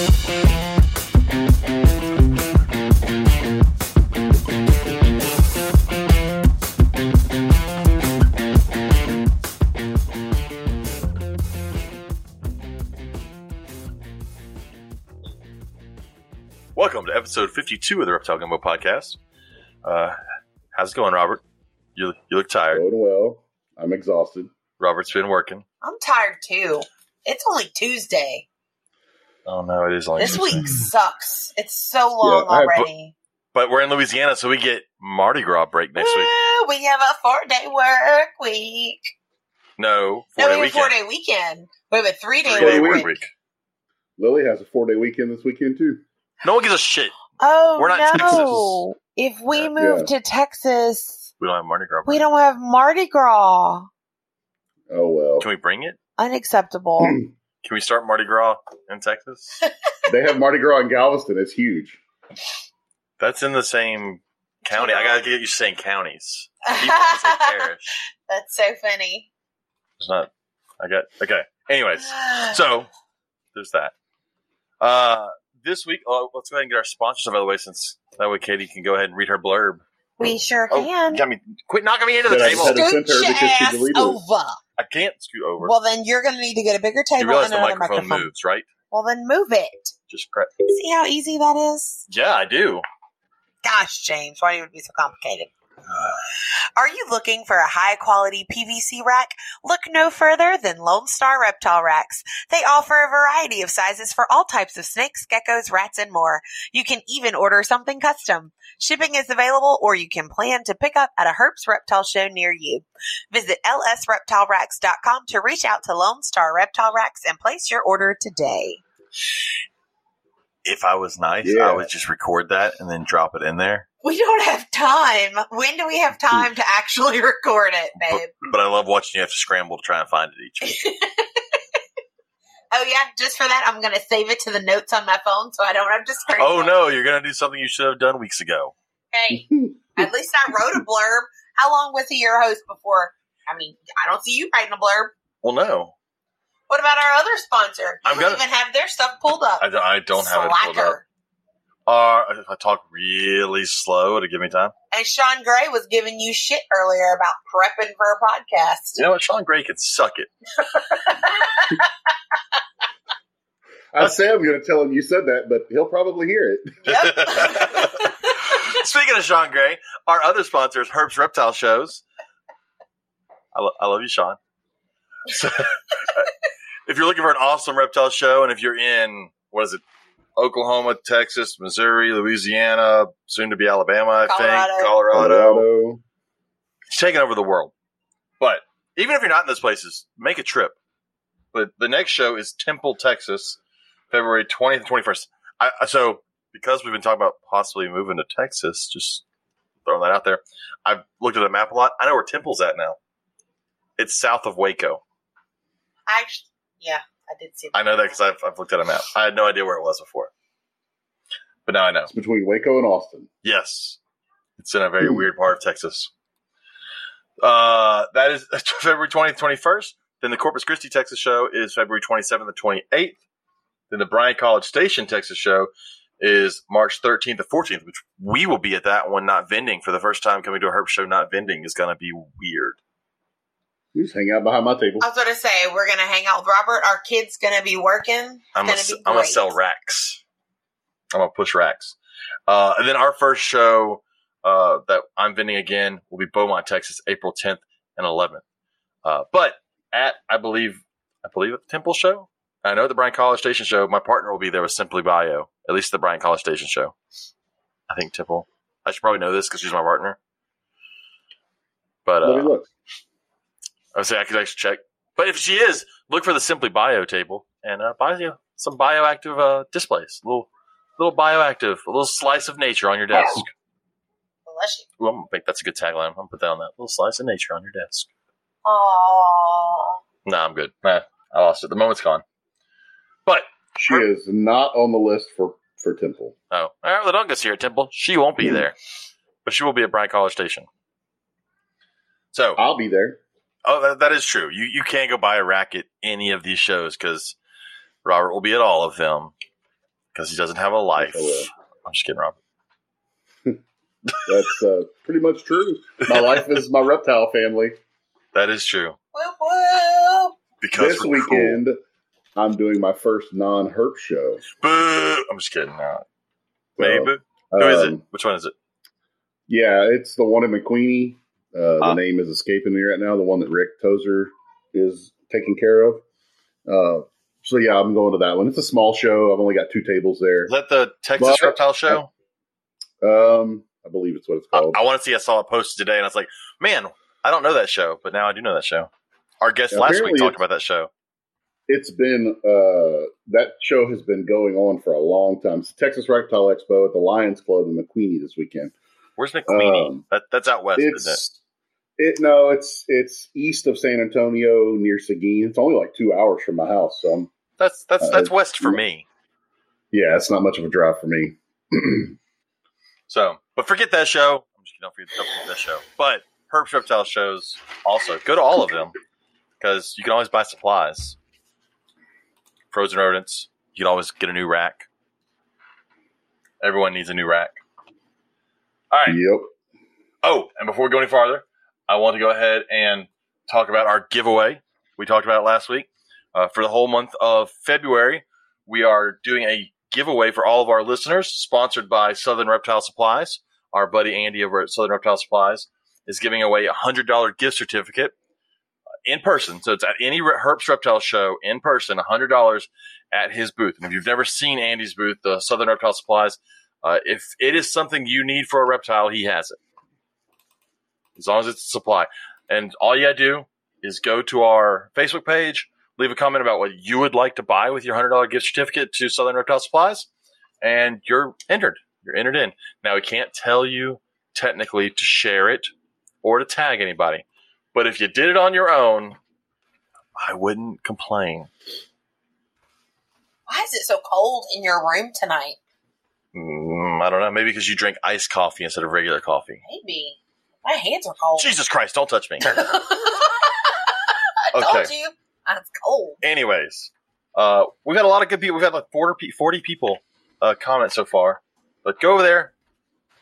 Welcome to episode 52 of the Reptile Gumbo podcast. Uh, how's it going, Robert? You, you look tired. Going well. I'm exhausted. Robert's been working. I'm tired too. It's only Tuesday. Oh, no, it is only This week sucks. It's so long I have- already. But we're in Louisiana, so we get Mardi Gras break next week. We have a four day work week. No, No, four-day we have a four day weekend. We have a three day Three-day work work week. week. Lily has a four day weekend this weekend too. No one gives a shit. Oh We're not no! If we Yeah. move to Texas, We don't have Mardi Gras. we don't have Mardi Gras. Oh well. Can we bring it? Unacceptable. Can we start Mardi Gras in Texas? they have Mardi Gras in Galveston. It's huge. That's in the same county. I gotta get you saying counties. People always say parish. That's so funny. It's not. I got okay. Anyways, so there's that. Uh, this week, oh, let's go ahead and get our sponsors out of the way, since that way Katie can go ahead and read her blurb. we sure Oh, can. got me! Quit knocking me into the Then I table. just had to- Scoot sent her because she deleted over. I can't scoot over. Well, then you're going to need to get a bigger you table realize and the microphone, microphone. moves, right? Well, then move it. Just crap. See how easy that is? Yeah, I do. Gosh, James, why would it be so complicated? Are you looking for a high quality PVC rack? Look no further than Lone Star Reptile Racks. They offer a variety of sizes for all types of snakes, geckos, rats, and more. You can even order something custom. Shipping is available or you can plan to pick up at a Herps Reptile Show near you. Visit lsreptileracks.com to reach out to Lone Star Reptile Racks and place your order today. If I was nice, Yeah. I would just record that and then drop it in there. We don't have time. When do we have time to actually record it, babe? But I love watching you have to scramble to try and find it each week. Oh yeah, just for that, I'm gonna save it to the notes on my phone so I don't have to scramble. oh no, you're gonna do something you should have done weeks ago. Hey, at least I wrote a blurb. How long was he your host before? I mean, I don't see you writing a blurb. Well, no, What about our other sponsor? You I'm don't gonna- even have their stuff pulled up. I don't, I don't have it pulled up. Slacker. Uh, I talk really slow to give me time. And Sean Gray was giving you shit earlier about prepping for a podcast. You know what? Sean Gray can suck it. I say I'm going to tell him you said that, but he'll probably hear it. Yep. Speaking of Sean Gray, our other sponsor is Herps Reptile Shows. I, lo- I love you, Sean. So, if you're looking for an awesome reptile show, and if you're in what is it, Oklahoma, Texas, Missouri, Louisiana, soon to be Alabama, I Colorado. think, Colorado, Colorado. it's taking over the world. But even if you're not in those places, make a trip. But the next show is Temple, Texas, February 20th and 21st. I, I- so because we've been talking about possibly moving to Texas, just throwing that out there, I've looked at a map a lot. I know where Temple's at now. It's south of Waco. I actually, yeah, I did see that. I know that because I've, I've looked at a map. I had no idea where it was before. But now I know. It's between Waco and Austin. Yes. It's in a very Hmm. weird part of Texas. Uh, that is February 20th, 21st. Then the Corpus Christi, Texas show is February 27th and 28th. Then the Bryan College Station, Texas show is March 13th to 14th, which we will be at that one, not vending. For the first time coming to a Herp show, not vending is going to be weird. You just hang out behind my table. I was going to say we're going to hang out with Robert. Our kid's going to be working. I'm Gonna gonna, be I'm gonna sell racks. I'm gonna push racks. Uh, and then our first show uh, that I'm vending again will be Beaumont, Texas, April 10th and 11th. Uh, but at I believe I believe at the Temple show. I know the Bryan College Station show. My partner will be there with Simply Bio. At least the Bryan College Station show. I think Temple. I should probably know this because she's my partner. But Let me uh, look. I would say I could actually check. But if she is, look for the Simply Bio table and uh, buy you some bioactive uh, displays. A little, little bioactive, a little slice of nature on your desk. Bless you. Ooh, I'm gonna make that's a good tagline. I'm gonna put that on that little slice of nature on your desk. Aww. Nah, I'm good. Nah, I lost it. The moment's gone. But She is not on the list for, for Temple. oh, all right. Well, don't go see her at Temple. She won't be there, but she will be at Bryan College Station. So, I'll be there. Oh, that, that is true. You you can't go buy a rack at any of these shows because Robert will be at all of them. because he doesn't have a life. Yes, I will. I'm just kidding, Robert. That's uh, pretty much true. My life is my reptile family. That is true. Whoop, whoop. Because this we're cool. weekend, I'm doing my first non-herp show. Boo! I'm just kidding. No. So, Maybe. Who is it? um, Which one is it? Yeah, it's the one in McQueeney. Uh, the name is escaping me right now. The one that Rick Tozer is taking care of. Uh, so yeah, I'm going to that one. It's a small show. I've only got two tables there. Is that the Texas Well, Reptile Show? Um, I believe it's what it's called. I want to see. I saw it posted today, and I was like, man, I don't know that show, but now I do know that show. Our guest last week talked about that show. it's been uh, that show has been going on for a long time. It's the Texas Reptile Expo at the Lions Club in McQueeney this weekend. Where's McQueeney? Um, that, that's out west, isn't it? It no, it's it's east of San Antonio near Seguin. It's only like two hours from my house, so I'm, That's that's uh, that's west for me. yeah, it's not much of a drive for me. So, but forget that show. I'm just kidding. Don't forget, don't forget that show. But Herps Reptile shows also go to all of them because you can always buy supplies. Frozen rodents. You can always get a new rack. Everyone needs a new rack. All right. Yep. Oh, and before we go any farther, I want to go ahead and talk about our giveaway. We talked about it last week. Uh, for the whole month of February, we are doing a giveaway for all of our listeners, sponsored by Southern Reptile Supplies. Our buddy Andy over at Southern Reptile Supplies is giving away a hundred dollar gift certificate in person. So it's at any Herps Reptile show in person, a hundred dollars at his booth. And if you've never seen Andy's booth, the Southern Reptile Supplies, uh, if it is something you need for a reptile, he has it as long as it's a supply. And all you gotta do is go to our Facebook page, leave a comment about what you would like to buy with your hundred dollar gift certificate to Southern Reptile Supplies, and you're entered. You're entered in. Now we can't tell you technically to share it or to tag anybody, but if you did it on your own, I wouldn't complain. Why is it so cold in your room tonight? Mm, I don't know. Maybe because you drink iced coffee instead of regular coffee. Maybe. My hands are cold. Jesus Christ! Don't touch me. I Okay. told you. It's cold. anyways, uh, we've got a lot of good people. We've got like 40, pe- 40 people uh, comment so far. But go over there,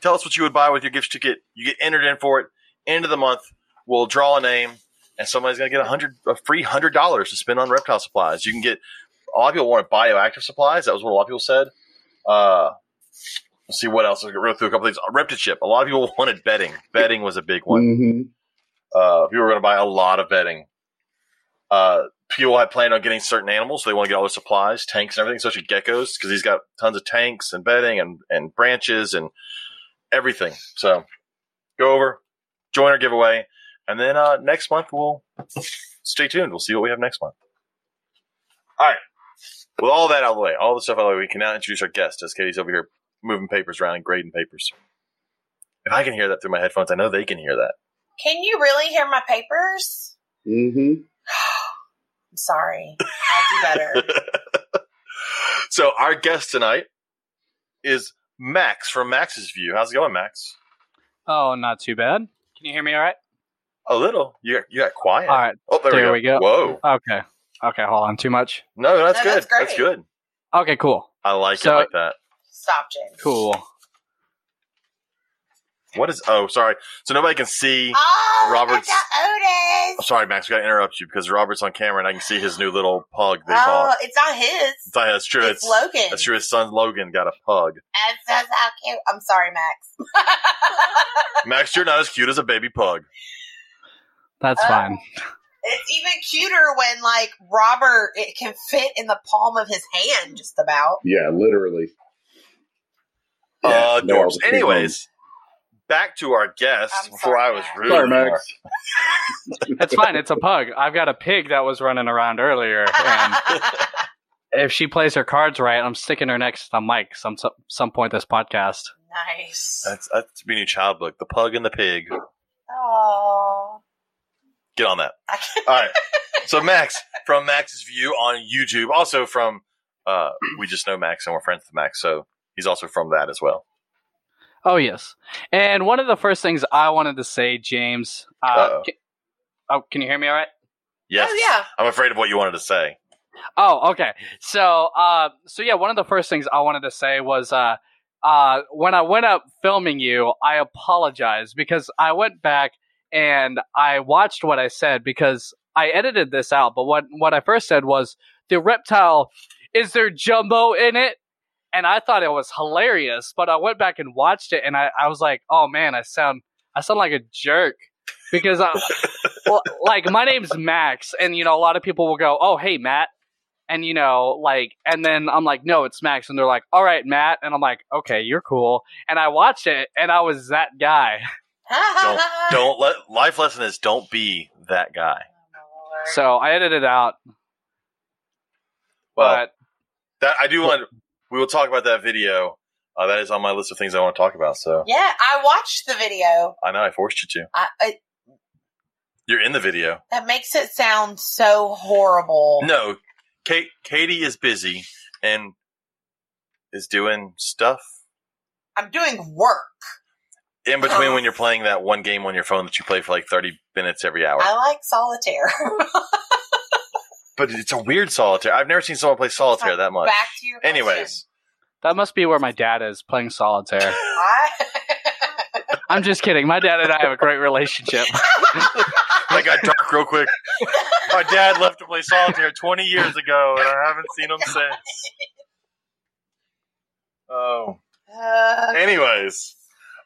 tell us what you would buy with your gift ticket. You get entered in for it. End of the month, we'll draw a name, and somebody's going to get a hundred a free hundred dollars to spend on reptile supplies. You can get a lot of people wanted bioactive supplies. That was what a lot of people said. Uh, let's see what else. I'll go through a couple things. ReptiChip. A lot of people wanted bedding. Bedding was a big one. hmm Uh, people were going to buy a lot of bedding. Uh, people had planned on getting certain animals, so they want to get all the supplies, tanks, and everything, especially geckos, because he's got tons of tanks and bedding and, and branches and everything. So go over, join our giveaway, and then uh, next month we'll stay tuned. We'll see what we have next month. All right. With all that out of the way, all the stuff out of the way, we can now introduce our guest as Katie's over here moving papers around and grading papers. If I can hear that through my headphones, I know they can hear that. Can you really hear my papers? Mm-hmm. I'm sorry. I'll do better. so our guest tonight is Max from Max's View. How's it going, Max? Oh, not too bad. Can you hear me all right? A little. You got, you got quiet. All right. Oh, there, There we, go. we go. Whoa. Okay. Okay, hold on. Too much? No, that's No, good. that's great. That's good. Okay, cool. I like So- it like that. Stop, James. Cool. What is? Oh, sorry. So nobody can see. Oh, Robert's- Robert's I'm oh, sorry, Max. We got to interrupt you because Robert's on camera and I can see his new little pug that he Oh, bought. it's not his. It's, that's true. It's, It's, Logan. that's true. His son Logan got a pug. And says how cute. I'm sorry, Max. Max, you're not as cute as a baby pug. That's Oh. fine. it's even cuter when like Robert it can fit in the palm of his hand just about. Yeah, literally. Uh, Yeah, no, dorms. Anyways, back to our guest I'm before sorry, I was Max. rude. Sorry. Max. It's fine. It's a pug. I've got a pig that was running around earlier, and if she plays her cards right, I'm sticking her next to Mike some some, some point this podcast. nice. That's that's be a new child book. The pug and the pig. Oh. Get on that. All right. So Max from Max's View on YouTube, also from uh, we just know Max and we're friends with Max, so he's also from that as well. Oh yes. And one of the first things I wanted to say, James. Uh, Uh-oh. can, oh, can you hear me all right? Yes. Oh yeah. I'm afraid of what you wanted to say. Oh, okay. So, uh, so yeah, one of the first things I wanted to say was, uh, uh, when I went up filming you, I apologize because I went back and I watched what I said because I edited this out. But what what I first said was the reptile is there jumbo in it, and I thought it was hilarious. But I went back and watched it, and I, I was like, oh man, I sound I sound like a jerk because I, uh, well, like my name's Max, and you know a lot of people will go, oh hey Matt, and you know like and then i'm like no it's max and they're like all right matt and i'm like okay you're cool and i watched it and i was that guy Don't don't let life lesson is don't be that guy. so i edited it out Well, but that I do want. We will talk about that video. Uh, that is on my list of things I want to talk about. So Yeah, I watched the video. I know I forced you to. I, I, You're in the video. that makes it sound so horrible. No, Kate. Katie is busy and is doing stuff I'm doing work. in between when you're playing that one game on your phone that you play for like 30 minutes every hour. I like solitaire. But it's a weird solitaire. I've never seen someone play solitaire that much. Back to your question. Anyways, that must be where my dad is playing solitaire I, i'm just kidding my dad and i have a great relationship I got dark real quick. My dad left to play solitaire 20 years ago, and I haven't seen him since. Oh. uh, Anyways,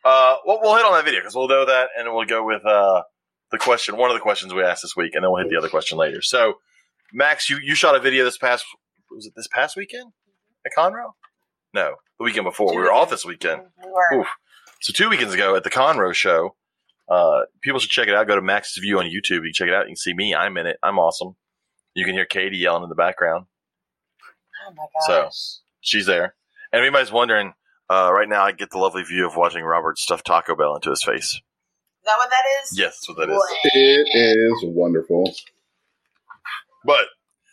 uh, we'll, we'll hit on that video because we'll know that, and we'll go with uh, the question, one of the questions we asked this week, and then we'll hit the other question later. So, Max, you, you shot a video this past was it this past weekend at Conroe? No, the weekend before. We were off this weekend. We. Oof. So two weekends ago at the Conroe show, uh, people should check it out. Go to Max's View on YouTube. You can check it out. You can see me. I'm in it. I'm awesome. You can hear Katie yelling in the background. Oh my gosh! So- She's there. And anybody's wondering, uh, right now I get the lovely view of watching Robert stuff Taco Bell into his face. Is that what that is? Yes, that's what that is. It is wonderful. But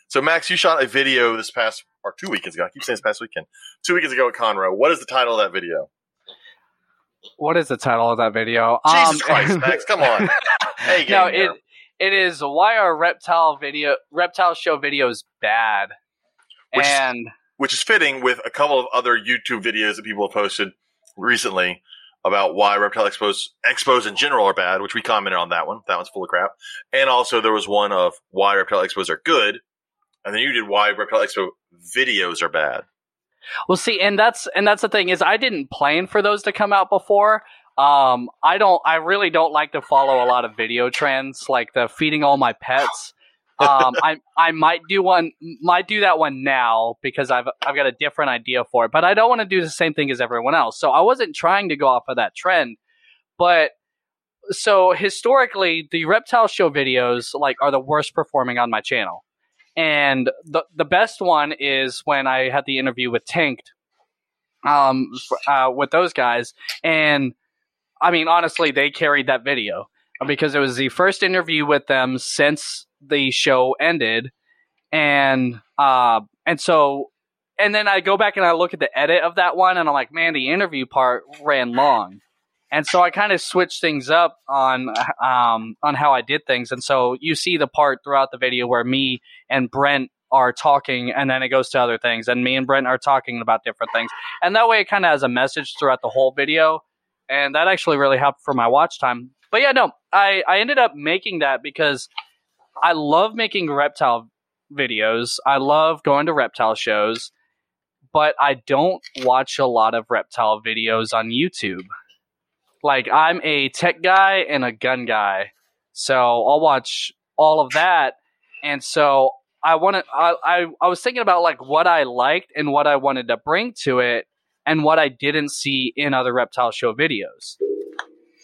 so Max, you shot a video this past or two weekends ago. I keep saying this past weekend. Two weekends ago at Conroe. What is the title of that video? what is the title of that video Jesus Um, Christ, Max, come on. Hey, no it it is why are reptile video reptile show videos bad Which is- and which is fitting with a couple of other YouTube videos that people have posted recently about why reptile expos expos in general are bad, which we commented on that one. That one's full of crap. And also there was one of why reptile expos are good, and then you did why reptile expo videos are bad. Well, see, and that's and that's the thing is I didn't plan for those to come out before. Um, I don't. I really don't like to follow a lot of video trends, like the feeding all my pets. Um, I I might do one, might do that one now because I've I've got a different idea for it, but I don't want to do the same thing as everyone else. So I wasn't trying to go off of that trend, but so historically, the reptile show videos like are the worst performing on my channel. And the the best one is when I had the interview with Tanked, um, uh, with those guys, and I mean honestly, they carried that video because it was the first interview with them since the show ended, and uh, and so, and then I go back and I look at the edit of that one, and I'm like, man, the interview part ran long. And so I kind of switched things up on um, on how I did things, and so you see the part throughout the video where me and Brent are talking, and then it goes to other things, and me and Brent are talking about different things, and that way it kind of has a message throughout the whole video, and that actually really helped for my watch time. But yeah, no, I I ended up making that because I love making reptile videos. I love going to reptile shows, but I don't watch a lot of reptile videos on YouTube. Like I'm a tech guy and a gun guy, so I'll watch all of that. And so I want to. I, I I was thinking about like what I liked and what I wanted to bring to it, and what I didn't see in other reptile show videos.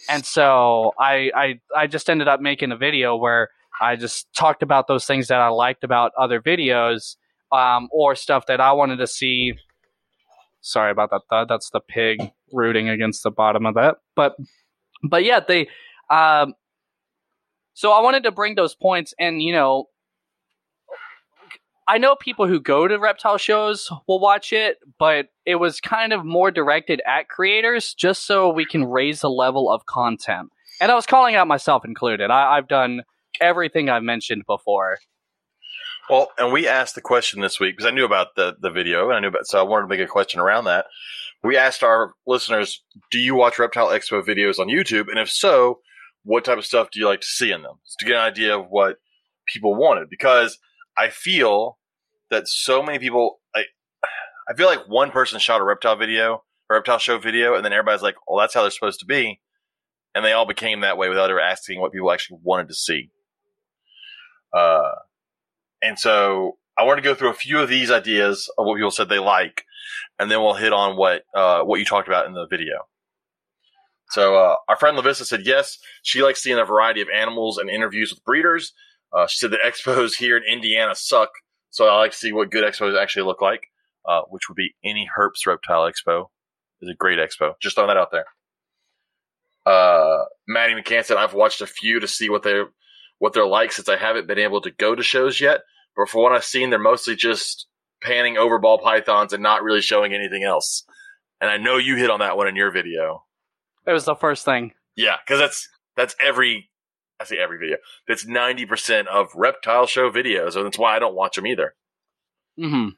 And so I I I just ended up making a video where I just talked about those things that I liked about other videos, um, or stuff that I wanted to see. Sorry about that. That's the pig rooting against the bottom of that. But, but yeah, they. Um, so I wanted to bring those points, and you know, I know people who go to reptile shows will watch it, but it was kind of more directed at creators, just so we can raise the level of content. And I was calling out myself included. I, I've done everything I've mentioned before. Well, and we asked the question this week because I knew about the the video and I knew about so I wanted to make a question around that. We asked our listeners, "Do you watch Reptile Expo videos on YouTube? And if so, what type of stuff do you like to see in them?" to get an idea of what people wanted because I feel that so many people I I feel like one person shot a reptile video, a reptile show video, and then everybody's like, "Well, that's how they're supposed to be," and they all became that way without ever asking what people actually wanted to see. Uh, and so I want to go through a few of these ideas of what people said they like, and then we'll hit on what uh, what you talked about in the video. So uh, our friend Lavissa said yes, she likes seeing a variety of animals and interviews with breeders. Uh, she said the expos here in Indiana suck, so I like to see what good expos actually look like, uh, which would be any Herps Reptile Expo. is a great expo. Just throwing that out there. Uh, Maddie McCann said I've watched a few to see what they're what they're like since I haven't been able to go to shows yet. But for what I've seen, they're mostly just panning over ball pythons and not really showing anything else. And I know you hit on that one in your video. It was the first thing. Yeah, because that's that's every I say every video. That's ninety percent of reptile show videos, and that's why I don't watch them either. hmm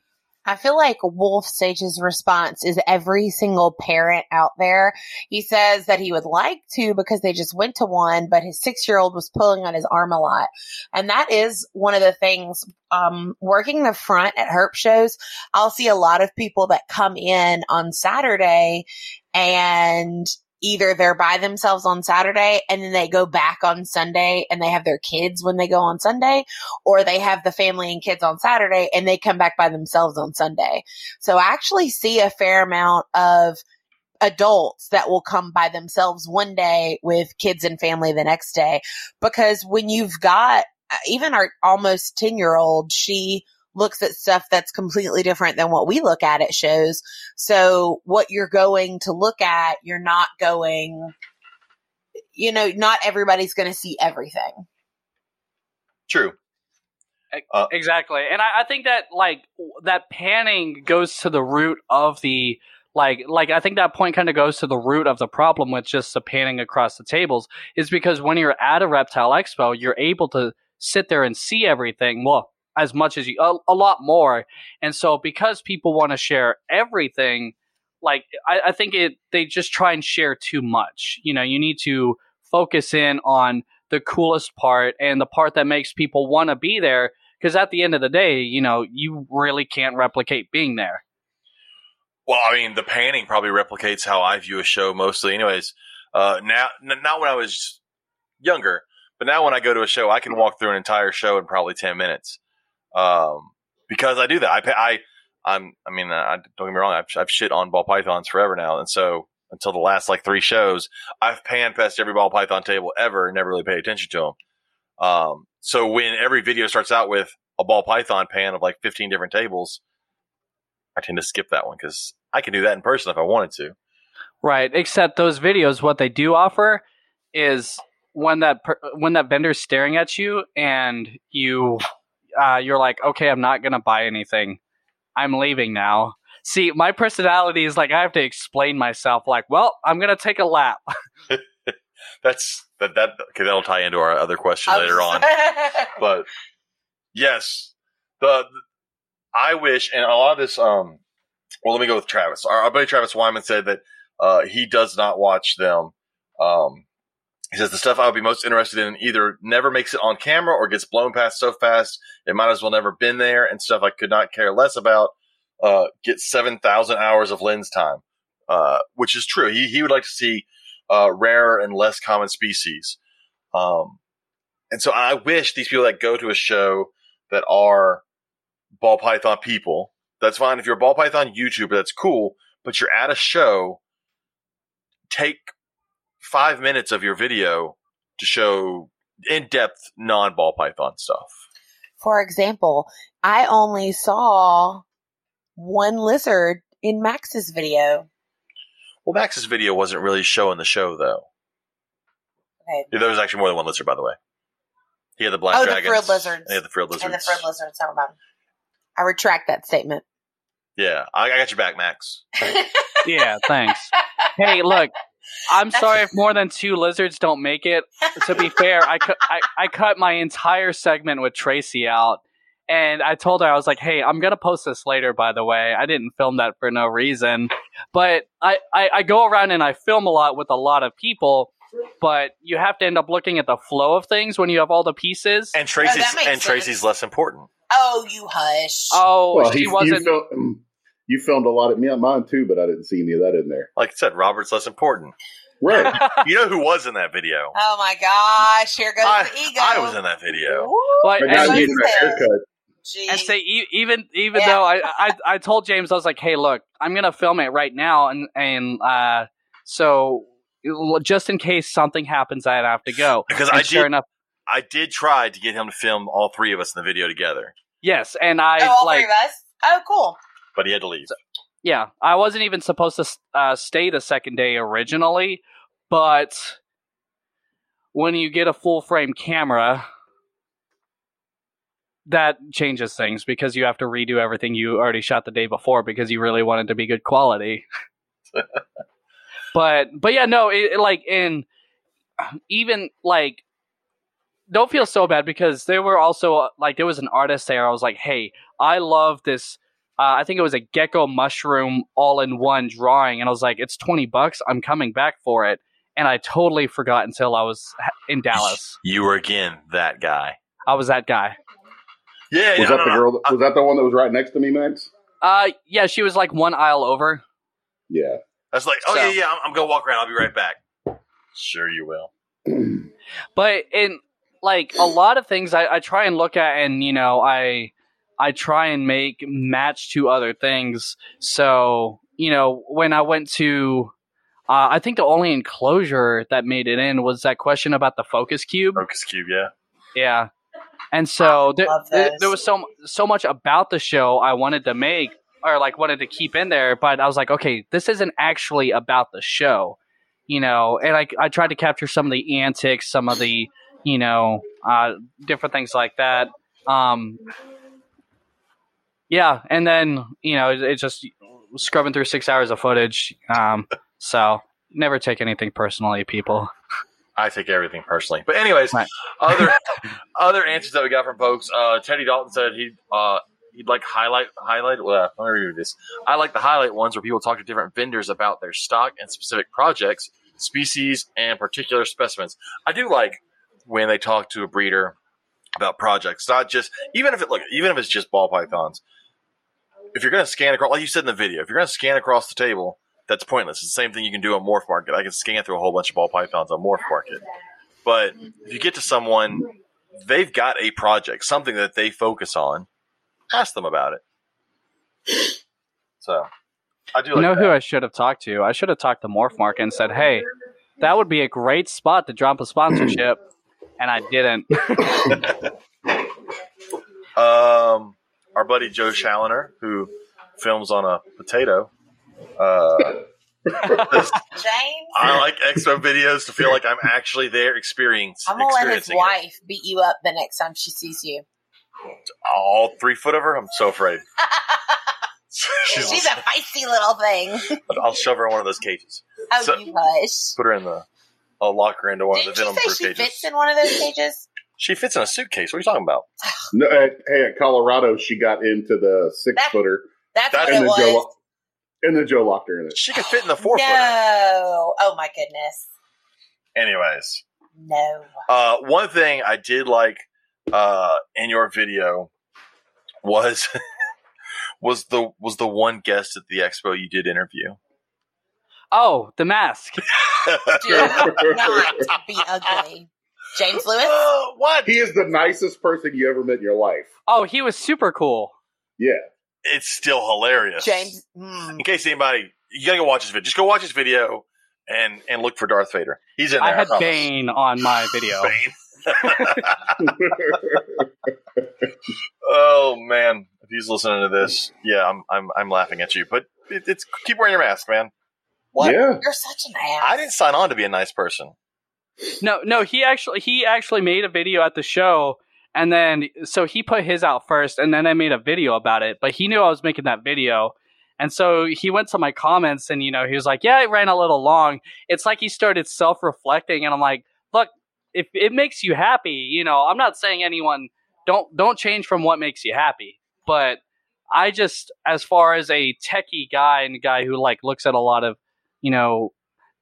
I feel like Wolf Sage's response is every single parent out there. He says that he would like to because they just went to one, but his six year old was pulling on his arm a lot. And that is one of the things, um, working the front at Herp shows, I'll see a lot of people that come in on Saturday and either they're by themselves on Saturday and then they go back on Sunday and they have their kids when they go on Sunday, or they have the family and kids on Saturday and they come back by themselves on Sunday. So I actually see a fair amount of adults that will come by themselves one day with kids and family the next day. Because when you've got uh, even our almost 10 year old, she looks at stuff that's completely different than what we look at at shows. So what you're going to look at, you're not going, you know, not everybody's going to see everything. True. Uh, exactly, and I, I think that like that panning goes to the root of the like like I think that point kind of goes to the root of the problem with just the panning across the tables is because when you're at a reptile expo, you're able to sit there and see everything. Well, as much as you a, a lot more, and so because people want to share everything, like I, I think it they just try and share too much. You know, you need to focus in on the coolest part and the part that makes people want to be there because at the end of the day you know you really can't replicate being there Well, I mean, the panning probably replicates how I view a show mostly, anyways. Uh, now, n- not when I was younger, but now when I go to a show, I can walk through an entire show in probably ten minutes, um, because I do that. I, pa- I, I'm, I mean, I, don't get me wrong, I've, I've shit on ball pythons forever now, and so until the last like three shows, I've pan past every ball python table ever and never really paid attention to them. Um, so when every video starts out with a ball python pan of like 15 different tables, I tend to skip that one because I can do that in person if I wanted to. right except those videos what they do offer is when that per- when that vendor's staring at you and you uh, you're like okay i'm not gonna buy anything i'm leaving now see my personality is like i have to explain myself like well i'm gonna take a lap That's that that okay. That'll tie into our other question later on. But yes, the, the- I wish, and a lot of this. Um, well, let me go with Travis. Our, our buddy Travis Wyman said that uh, he does not watch them. Um, he says the stuff I would be most interested in either never makes it on camera or gets blown past so fast it might as well never been there, and stuff I could not care less about uh, gets seven thousand hours of lens time, uh, which is true. He he would like to see uh, rarer and less common species. Um, and so I wish these people that go to a show that are ball python people, that's fine. If you're a ball python YouTuber, that's cool, but you're at a show, take five minutes of your video to show in depth non ball python stuff. For example, I only saw one lizard in Max's video. Well, Max's video wasn't really showing the show though. Okay. There was actually more than one lizard, by the way. He had the black Oh, the frilled lizards. and He had the frilled lizards. And the frilled lizards, never mind. I retract that statement. Yeah, I, I got your back, Max. yeah thanks hey look i'm sorry if more than two lizards don't make it to be fair I, cu- I, I cut my entire segment with tracy out And I told her I was like, "Hey, I'm gonna post this later. By the way, I didn't film that for no reason, but I, I I go around and I film a lot with a lot of people, but you have to end up looking at the flow of things when you have all the pieces. And Tracy's oh, that makes and Tracy's less important. Oh, you hush. oh, well, she he, wasn't. You, um, fil- you filmed a lot of me on mine too, but I didn't see any of that in there. Like I said, Robert's less important. Right. You know who was in that video? Oh my gosh, here goes I, the ego. I was in that video. Ooh, But- The and guy so a haircut. Jeez. and say e- even even Yeah. though I, I I told James I was like, hey, look, I'm gonna film it right now, and and uh, so just in case something happens, I'd have to go. Because And I sure did enough, I did try to get him to film all three of us in the video together, yes, and I oh, all like three of us. Oh, cool. But he had to leave. yeah, I wasn't even supposed to uh, stay the second day originally, but when you get a full frame camera, that changes things because you have to redo everything you already shot the day before because you really want it to be good quality. but but yeah, no, it, it, like in even like don't feel so bad because there were also uh, like there was an artist there. I was like, hey, I love this uh, I think it was a gecko mushroom all in one drawing, and I was like, "It's twenty bucks. I'm coming back for it." And I totally forgot until I was in Dallas. You were again that guy. I was that guy. Yeah, Was yeah, that the no, girl? That, was that the one that was right next to me, Max? Uh, yeah, she was like one aisle over. Yeah. I was like, oh So- yeah, yeah, I'm, I'm gonna walk around. I'll be right back. Sure, you will. But in like a lot of things, I, I try and look at, and you know, I I try and make match to other things. So you know, when I went to, uh, I think the only enclosure that made it in was that question about the focus cube. Focus cube, yeah. Yeah. And so there, there, there was so so much about the show I wanted to make or like wanted to keep in there, but I was like, okay, this isn't actually about the show, you know. And I I tried to capture some of the antics, some of the you know uh, different things like that. Um, yeah, and then you know it, it just scrubbing through six hours of footage. Um, so never take anything personally, people. I take everything personally. But anyways, Right. other other answers that we got from folks. Uh, Teddy Dalton said he uh, he'd like highlight highlight. Well, let me read this. I like the highlight ones where people talk to different vendors about their stock and specific projects, species, and particular specimens. I do like when they talk to a breeder about projects, not just even if it look even if it's just ball pythons. If you're going to scan across, like you said in the video, if you're going to scan across the table, that's pointless. It's the same thing you can do on Morph Market. I can scan through a whole bunch of ball pythons on Morph Market. But if you get to someone, they've got a project, something that they focus on, ask them about it. So, I do You know that. who I should have talked to? I should have talked to Morph Market and said, "Hey, that would be a great spot to drop a sponsorship," and I didn't. Um, our buddy Joe Challoner, who films on a potato. Uh, James, I like expo videos to feel like I'm actually there, experiencing, I'm gonna let his experiencing it. wife beat you up the next time she sees you. all three foot of her. I'm so afraid. She's, She's a feisty little thing. I'll shove her in one of those cages. Oh, So- you hush. Put her in the. I'll lock her into one Didn't of the venom proof she cages. fits in one of those cages? She fits in a suitcase. What are you talking about? No, at, hey, at Colorado, she got into the six That- footer, That's That- what and it then Joe, was. lo- and then Joe locked her in it. She could fit in the four footer. No. Oh my goodness. Anyways, No. uh, one thing I did like uh, in your video was was the was the one guest at the expo you did interview. oh, the mask. Do not be ugly. James Lewis? Uh, what? He is the nicest person you ever met in your life. Oh, he was super cool. Yeah. It's still hilarious. James. mm. In case anybody, you gotta go watch this video. Just go watch this video and and look for Darth Vader. He's in there. I had promise. Bane on my video. Bane. oh man, if he's listening to this, yeah, I'm I'm I'm laughing at you. But it, it's keep wearing your mask, man. What? Yeah. You're such an ass. I didn't sign on to be a nice person. No, no, he actually he actually made a video at the show and then so he put his out first and then I made a video about it, but he knew I was making that video. And so he went to my comments and you know, he was like, "Yeah, it ran a little long." It's like he started self-reflecting and I'm like, "Look, if it makes you happy, you know, I'm not saying anyone don't don't change from what makes you happy. But I just, as far as a techie guy and a guy who like looks at a lot of, you know,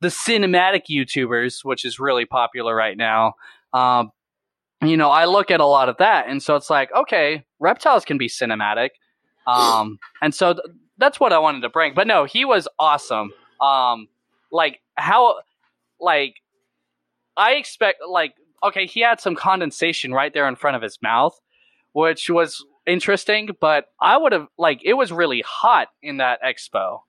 the cinematic YouTubers, which is really popular right now. Um, you know, I look at a lot of that, and so it's like, okay, reptiles can be cinematic, um, and so th- that's what I wanted to bring. But no, he was awesome. Um, like how, like I expect, like okay, he had some condensation right there in front of his mouth, which was interesting. But I would have like it was really hot in that expo,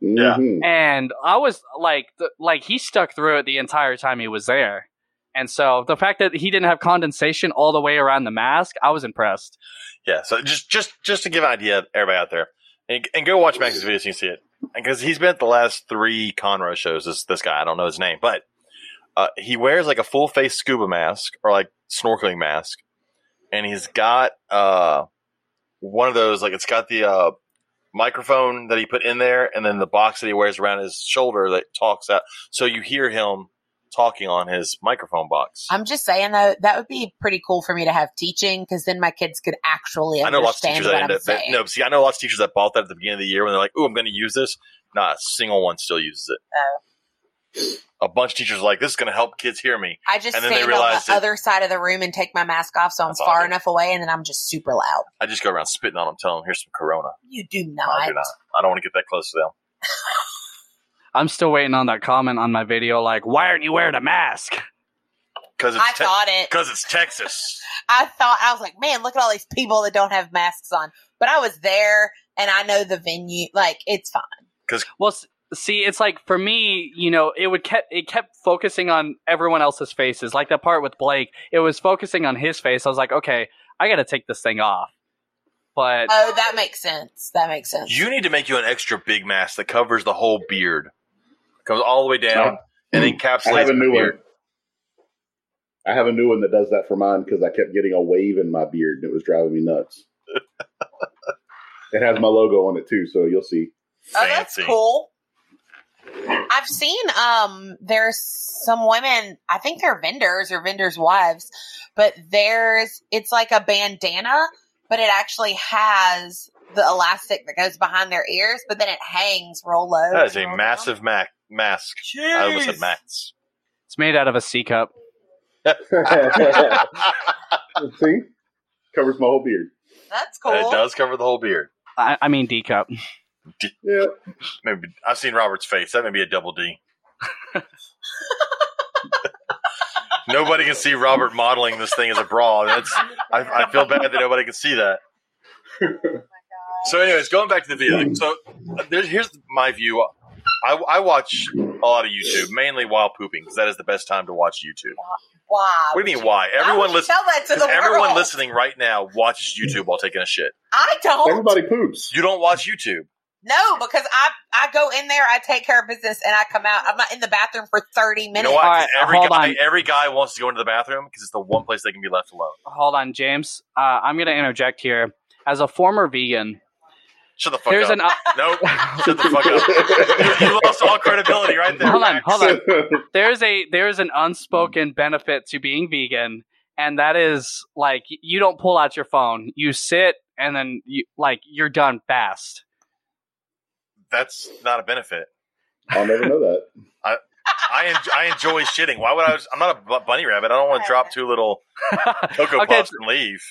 Yeah. Mhm. and I was like, th- like he stuck through it the entire time he was there. And so the fact that he didn't have condensation all the way around the mask, I was impressed. Yeah, so just just just to give an idea, everybody out there, and, and go watch Max's videos so you can see it, because he's been at the last three Conroe shows. This this guy, I don't know his name, but uh, he wears like a full face scuba mask or like snorkeling mask, and he's got uh one of those like it's got the uh microphone that he put in there, and then the box that he wears around his shoulder that talks out, so you hear him talking on his microphone box. I'm just saying though, that would be pretty cool for me to have teaching because then my kids could actually I know lots of teachers that end up. That, no, see, I know lots of teachers that bought that at the beginning of the year when they're like, "Oh, I'm going to use this." Not a single one still uses it. Oh. A bunch of teachers are like, "This is going to help kids hear me." I just And then they stand on the that- other side of the room and take my mask off so I'm That's far awesome. enough away and then I'm just super loud. I just go around spitting on them, telling them, "Here's some Corona." You do I not. do not. I don't want to get that close to them. I'm still waiting on that comment on my video, like, why aren't you wearing a mask? Because I it's te- thought it. because it's Texas. I thought I was like, man, look at all these people that don't have masks on. But I was there and I know the venue. Like it's fine. Because Well, s- see, it's like for me, you know, it would kept it kept focusing on everyone else's faces. Like that part with Blake, it was focusing on his face. I was like, okay, I got to take this thing off. But Oh, that makes sense. That makes sense. You need to make you an extra big mask that covers the whole beard, comes all the way down, and I encapsulates have a the new beard. one. I have a new one that does that for mine because I kept getting a wave in my beard and it was driving me nuts. it has my logo on it too, so you'll see. Oh, that's cool. I've seen um there's some women, I think they're vendors or vendors' wives, but there's it's like a bandana, but it actually has the elastic that goes behind their ears, but then it hangs roll low. That is a massive mac- mask. down. I almost said Jeez. Max. it's made out of a C cup. see? Covers my whole beard. That's cool. It does cover the whole beard. I, I mean D cup. Yeah. Maybe I've seen Robert's face. That may be a double D. nobody can see Robert modeling this thing as a bra. That's I, I feel bad that nobody can see that. So, anyways, going back to the video. So, there's, here's my view. I, I watch a lot of YouTube, mainly while pooping, because that is the best time to watch YouTube. Why? What do you mean? Why? Why Everyone would listen. Tell that to the Everyone world. listening right now watches YouTube while taking a shit. I don't. Everybody poops. You don't watch YouTube. No, because I I go in there, I take care of business, and I come out. I'm not in the bathroom for thirty You minutes. know what? All right, every guy, on. every guy wants to go into the bathroom because it's the one place they can be left alone. Hold on, James. Uh, I'm going to interject here. As a former vegan, Shut the fuck here's up. an. uh, Nope. Shut the fuck up. You, you lost all credibility right there. hold on, hold on. there's a there's an unspoken benefit to being vegan and that is like you don't pull out your phone you sit and then you like you're done fast That's not a benefit. I'll never know that. I en- I enjoy shitting. Why would I? I'm not a bunny rabbit. I don't want to drop two little cocoa Okay, puffs and leave.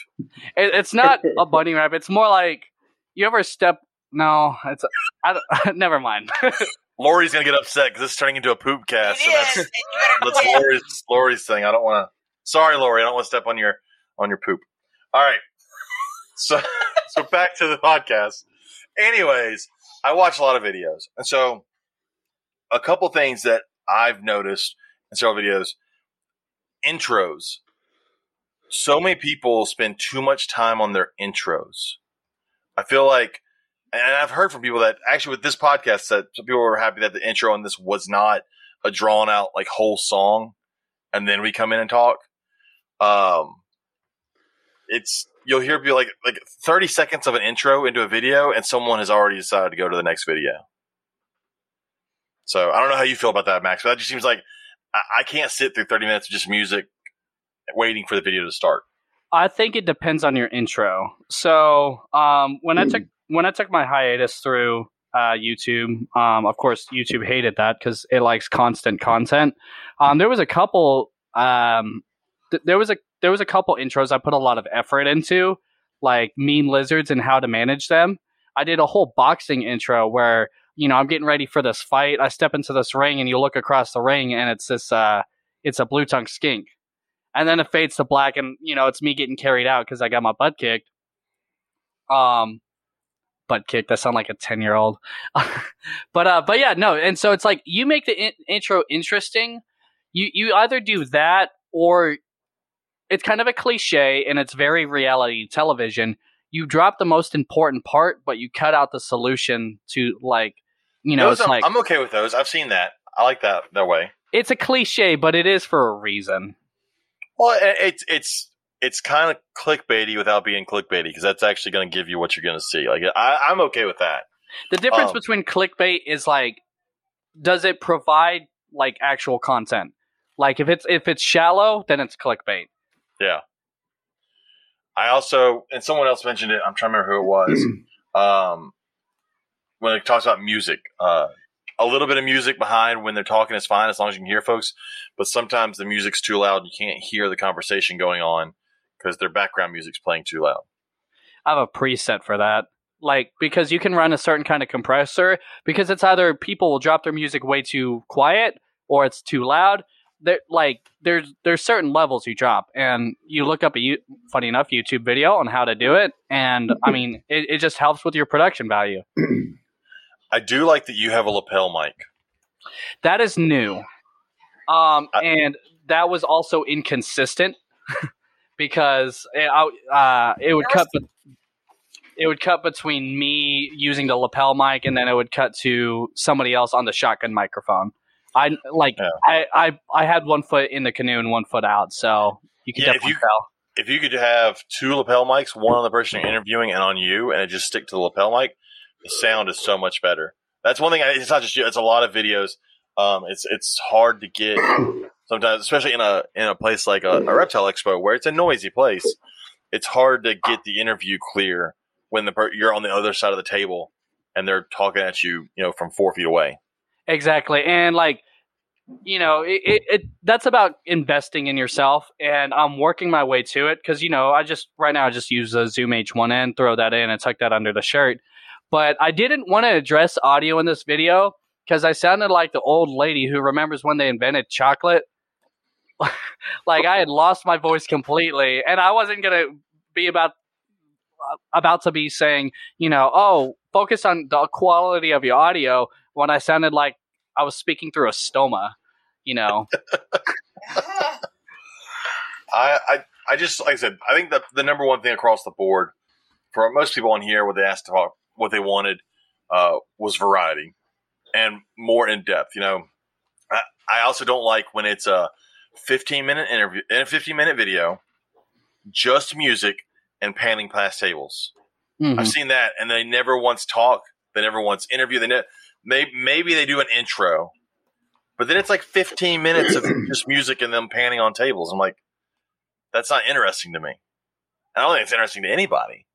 it, it's not a bunny rabbit it's more like you ever step no it's I don't, never mind Lori's gonna get upset because this is turning into a poop It cast. is. and that's, and that's. Lori's Lori's thing. I don't want to. Sorry, Lori. I don't want to step on your on your poop. All right. So so back to the podcast. Anyways, I watch a lot of videos, and so a couple things that I've noticed in several videos: intros. So many people spend too much time on their intros. I feel like, and I've heard from people that actually with this podcast that some people were happy that the intro on this was not a drawn out like whole song, and then we come in and talk. Um, it's you'll hear be like like thirty seconds of an intro into a video, and someone has already decided to go to the next video. So I don't know how you feel about that, Max, but that just seems like I, I can't sit through thirty minutes of just music waiting for the video to start. I think it depends on your intro. So um, when I Hmm. took when I took my hiatus through uh, YouTube, um, of course YouTube hated that because it likes constant content. Um, there was a couple. Um, th- there was a there was a couple intros I put a lot of effort into, like mean lizards and how to manage them. I did a whole boxing intro where you know I'm getting ready for this fight. I step into this ring and you look across the ring and it's this uh, it's a blue tongue skink and then it fades to black and you know it's me getting carried out because i got my butt kicked um butt kicked that sound like a 10 year old but uh but yeah no and so it's like you make the in- intro interesting you you either do that or it's kind of a cliche and it's very reality television you drop the most important part but you cut out the solution to like you know Those it's I'm, like I'm okay with those. I've seen that. I like that that way. it's a cliche but it is for a reason Well, it- it's it's it's kind of clickbaity without being clickbaity because that's actually going to give you what you're going to see. Like I, I'm okay with that. The difference Um, between clickbait is like, does it provide like actual content? Like if it's if it's shallow, then it's clickbait. I also and someone else mentioned it. I'm trying to remember who it was. um, when it talks about music, uh, a little bit of music behind when they're talking is fine as long as you can hear folks. But sometimes the music's too loud and you can't hear the conversation going on because their background music's playing too loud. I have a preset for that. Like because you can run a certain kind of compressor because it's either people will drop their music way too quiet or it's too loud. There like there's there's certain levels you drop and you look up a you- funny enough YouTube video on how to do it and I mean it, it just helps with your production value. I do like that you have a lapel mic. That is new. Um, I- and that was also inconsistent because it, I- uh, it would cut. be- It would cut between me using the lapel mic, and then it would cut to somebody else on the shotgun microphone. I like Yeah. I, I I had one foot in the canoe and one foot out, so you can Yeah, if definitely you- tell. If you could have two lapel mics, one on the person you're interviewing and on you, and it just stick to the lapel mic, the sound is so much better. That's one thing. I- It's not just you. It's a lot of videos. Um, it's it's hard to get sometimes, especially in a in a place like a, a reptile expo where it's a noisy place. It's hard to get the interview clear when the per- you're on the other side of the table and they're talking at you, you know, from four feet away. Exactly, and like you know, it, it, it that's about investing in yourself, and I'm working my way to it because you know I just right now I just use a Zoom H1n, throw that in, and tuck that under the shirt. But I didn't want to address audio in this video because I sounded like the old lady who remembers when they invented chocolate. like I had lost my voice completely, and I wasn't gonna be about uh, about to be saying, you know, oh, focus on the quality of your audio when I sounded like I was speaking through a stoma, you know. I, I, I just like I said, I think that the number one thing across the board for most people on here, what they asked about, what they wanted, uh, was variety and more in depth. You know, I, I also don't like when it's a 15 minute interview and a 15 minute video, just music and panning past tables. Mhm. I've seen that, and they never once talk. They never once interview. They ne- maybe, maybe they do an intro, but then it's like 15 minutes of just music and them panning on tables. I'm like, that's not interesting to me. I don't think it's interesting to anybody.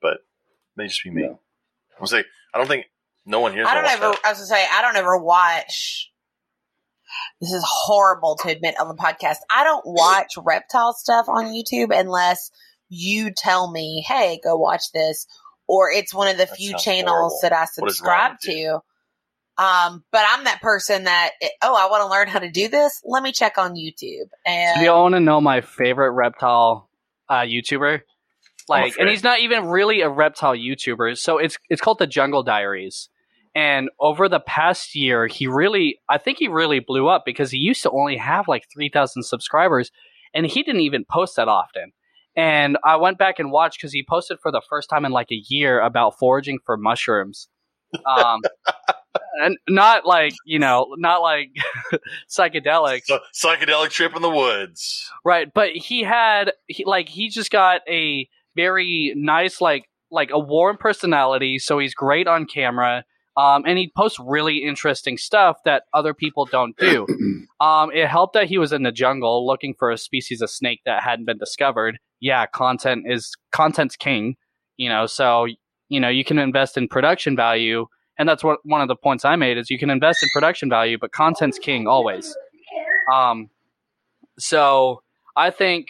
But may just be me. No. I'll say I don't think no one here. I don't ever. that. I was gonna say I don't ever watch. This is horrible to admit on the podcast. I don't watch reptile stuff on YouTube unless you tell me, "Hey, go watch this," or it's one of the That few channels horrible. that I What is wrong subscribe to. Um, but I'm that person that oh, I want to learn how to do this. Let me check on YouTube. Do And you want to know my favorite reptile uh, YouTuber? Like, and he's not even really a reptile YouTuber. So it's it's called the Jungle Diaries. And over the past year, he really, I think he really blew up because he used to only have like three thousand subscribers, and he didn't even post that often. And I went back and watched because he posted for the first time in like a year about foraging for mushrooms. Um, and not like you know, not like psychedelics. So, psychedelic trip in the woods. Right, but he had he, like he just got a very nice like like a warm personality, so he's great on camera. Um, and he posts really interesting stuff that other people don't do. Um, it helped that he was in the jungle looking for a species of snake that hadn't been discovered. Yeah, content is content's king, you know. So you know you can invest in production value, and that's what one of the points I made is you can invest in production value, but content's king always. Um, so I think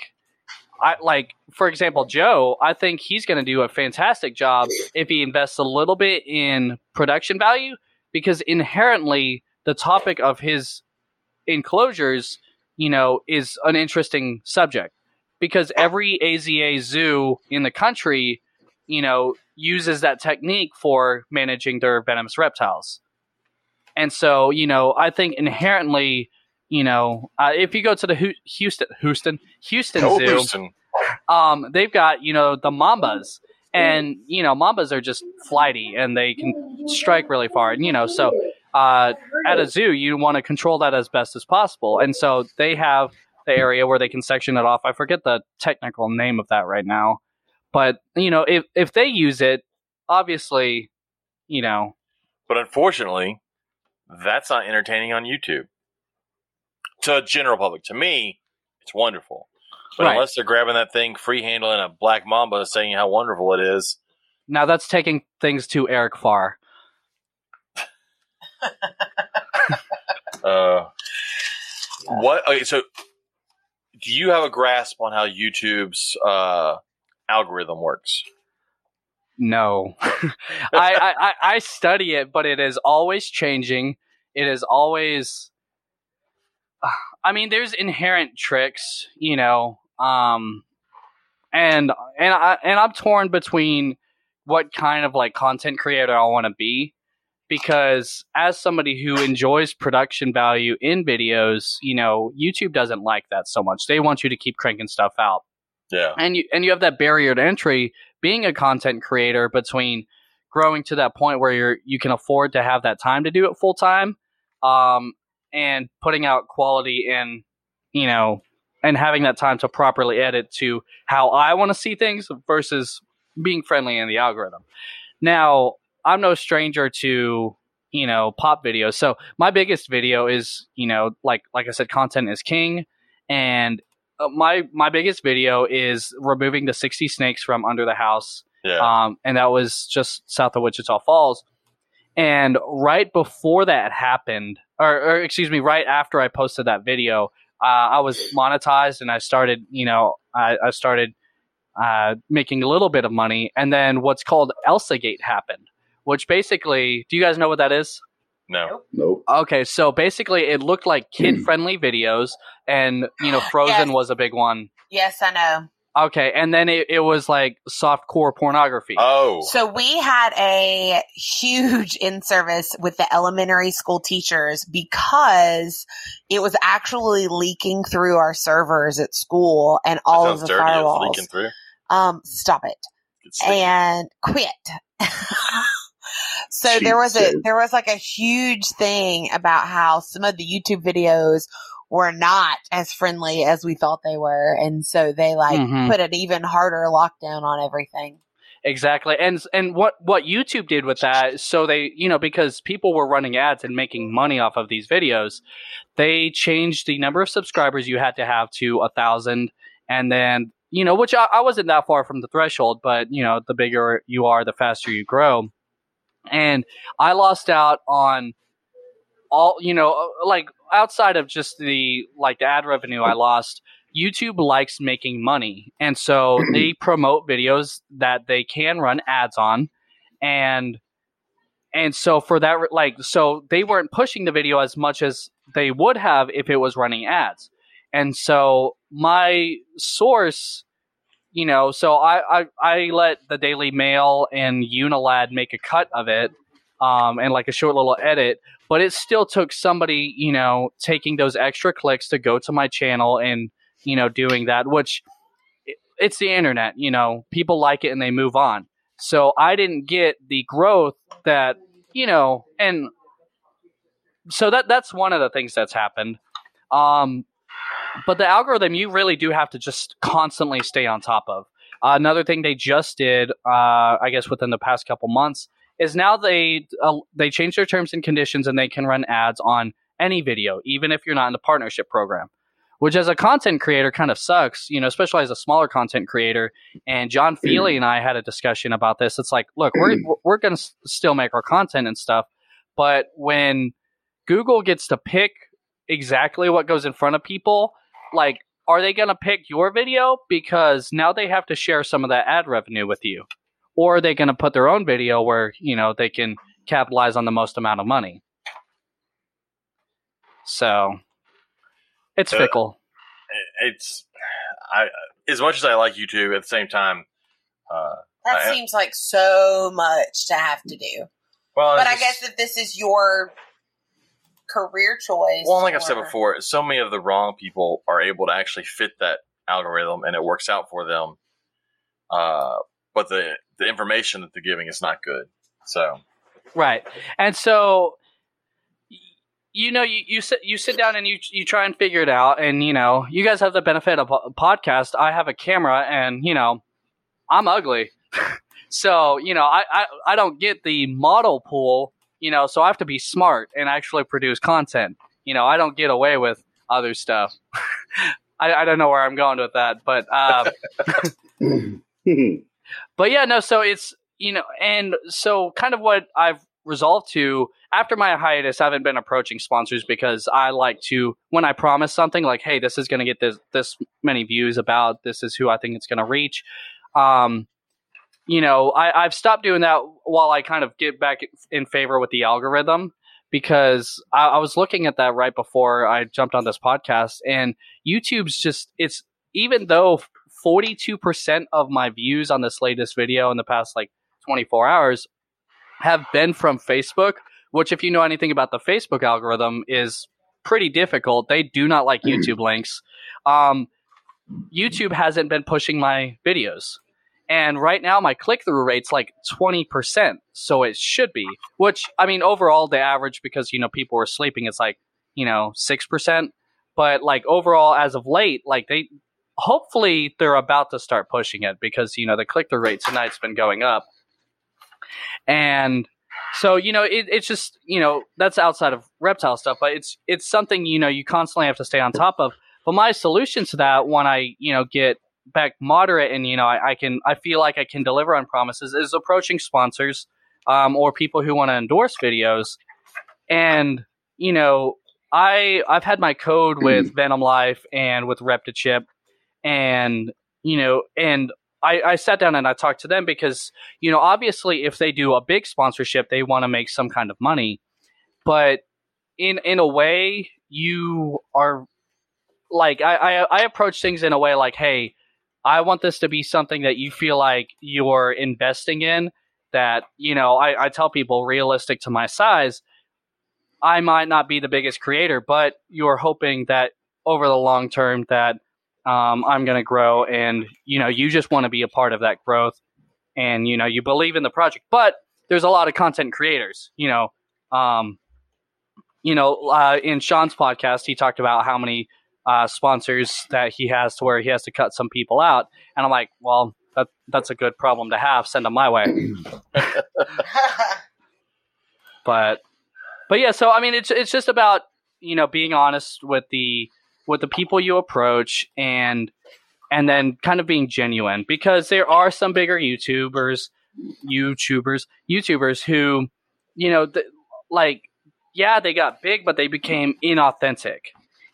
I like, for example, Joe. I think he's going to do a fantastic job if he invests a little bit in production value, because inherently the topic of his enclosures, you know, is an interesting subject. Because every AZA zoo in the country, you know, uses that technique for managing their venomous reptiles. And so, you know, I think inherently, you know, uh, if you go to the Houston, Houston, Houston Oh, Zoo, Houston. um, they've got you know the mambas, and you know mambas are just flighty and they can strike really far, and you know so uh, at a zoo you want to control that as best as possible, and so they have the area where they can section it off. I forget the technical name of that right now, but you know if if they use it, obviously, you know But unfortunately, that's not entertaining on YouTube. To general public, to me, it's wonderful. But Right. unless they're grabbing that thing, free handling a black mamba, saying how wonderful it is, now that's taking things to Eric Farr. uh, what? Okay, so do you have a grasp on how YouTube's uh, algorithm works? No, I, I, I I study it, but it is always changing. It is always. I mean, there's inherent tricks, you know, um, and and I and I'm torn between what kind of like content creator I want to be, because as somebody who enjoys production value in videos, you know, YouTube doesn't like that so much. They want you to keep cranking stuff out Yeah. and you and you have that barrier to entry being a content creator between growing to that point where you're you can afford to have that time to do it full time um and putting out quality and you know and having that time to properly edit to how I want to see things versus being friendly in the algorithm. Now, I'm no stranger to you know pop videos. So my biggest video is you know like like I said, content is king, and uh, my my biggest video is removing the 60 snakes from under the house Yeah. um, and that was just south of Wichita Falls. And right before that happened, or, or excuse me, right after I posted that video, uh, I was monetized and I started, you know, I, I started uh, making a little bit of money. And then what's called Elsagate happened, which basically, do you guys know what that is? no. Nope. Okay, so basically, it looked like kid-friendly videos, and you know, Frozen Yes. was a big one. Yes, I know. Okay, and then it, it was like soft core pornography. Oh. So we had a huge in service with the elementary school teachers because it was actually leaking through our servers at school and all of the dirty. It's firewalls. leaking through. Um, stop it and quit. so She there was a said. there was like a huge thing about how some of the YouTube videos were not as friendly as we thought they were, and so they like Mhm. put an even harder lockdown on everything. Exactly. And and what what YouTube did with that so they, you know, because people were running ads and making money off of these videos, they changed the number of subscribers you had to have to a thousand and then you know, which I, I wasn't that far from the threshold, but you know, the bigger you are, the faster you grow. And I lost out on all, you know, like outside of just the like the ad revenue I lost, YouTube likes making money. And so they promote videos that they can run ads on and and so for that like so they weren't pushing the video as much as they would have if it was running ads. And so my source you know, so I, I, I let the Daily Mail and Unilad make a cut of it, um, and like a short little edit, but it still took somebody, you know, taking those extra clicks to go to my channel and, you know, doing that, which it, it's the internet, you know, people like it and they move on. So I didn't get the growth that, you know, and so that that's one of the things that's happened. Um, but the algorithm you really do have to just constantly stay on top of. Uh, another thing they just did, uh, I guess within the past couple months, is now they uh, they change their terms and conditions and they can run ads on any video, even if you're not in the partnership program. Which, as a content creator, kind of sucks, you know, especially as a smaller content creator. And John Feely and I had a discussion about this. It's like, look, we're we're going to s- still make our content and stuff, but when Google gets to pick exactly what goes in front of people, like, are they going to pick your video because now they have to share some of that ad revenue with you, or are they going to put their own video where you know they can capitalize on the most amount of money? So it's Uh, fickle. It's I as much as I like YouTube, at the same time, uh, That I- seems like so much to have to do. well, But it's I guess just- if this is your career choice, well, like I've said before, so many of the wrong people are able to actually fit that algorithm, and it works out for them. Uh, but the the information that they're giving is not good. So Right. And so you know you, you sit you sit down and you you try and figure it out. And you know you guys have the benefit of a podcast. I have a camera and you know i'm ugly. So you know I, I i don't get the model pool you know so i have to be smart and actually produce content. You know i don't get away with other stuff. I, I don't know where i'm going with that but uh, but yeah, no, so it's you know, and so kind of what I've resolved to after my hiatus, I haven't been approaching sponsors because I like to when I promise something like, hey, this is gonna get this this many views about this is who I think it's gonna reach. Um you know, I, I've stopped doing that while I kind of get back in favor with the algorithm because I, I was looking at that right before I jumped on this podcast and YouTube's just it's even though 42% of my views on this latest video in the past like 24 hours have been from Facebook, which if you know anything about the Facebook algorithm is pretty difficult. They do not like YouTube links. Um, YouTube hasn't been pushing my videos. And right now my click through rate's like 20%, so it should be. Which I mean overall the average because you know people are sleeping it's like, you know, 6%, but like overall as of late like they hopefully they're about to start pushing it because you know the click through rate tonight's been going up. And so you know it, it's just you know that's outside of reptile stuff but it's it's something you know you constantly have to stay on top of. But my solution to that when i you know get back moderate and you know i, I can i feel like i can deliver on promises is approaching sponsors um, or people who want to endorse videos. And you know i i've had my code with venom life and with reptichip and you know and I, I sat down and I talked to them because you know obviously if they do a big sponsorship they want to make some kind of money. But in in a way you are like I, I I approach things in a way like hey I want this to be something that you feel like you're investing in that you know I, I tell people realistic to my size I might not be the biggest creator but you're hoping that over the long term that um, I'm going to grow, and you know, you just want to be a part of that growth, and you know, you believe in the project. But there's a lot of content creators, you know, um, you know, uh, in Sean's podcast, he talked about how many uh, sponsors that he has to where he has to cut some people out, and I'm like, well, that that's a good problem to have. Send them my way. but but yeah so i mean it's it's just about you know being honest with the with the people you approach and and then kind of being genuine because there are some bigger youtubers youtubers youtubers who you know th- like yeah they got big but they became inauthentic.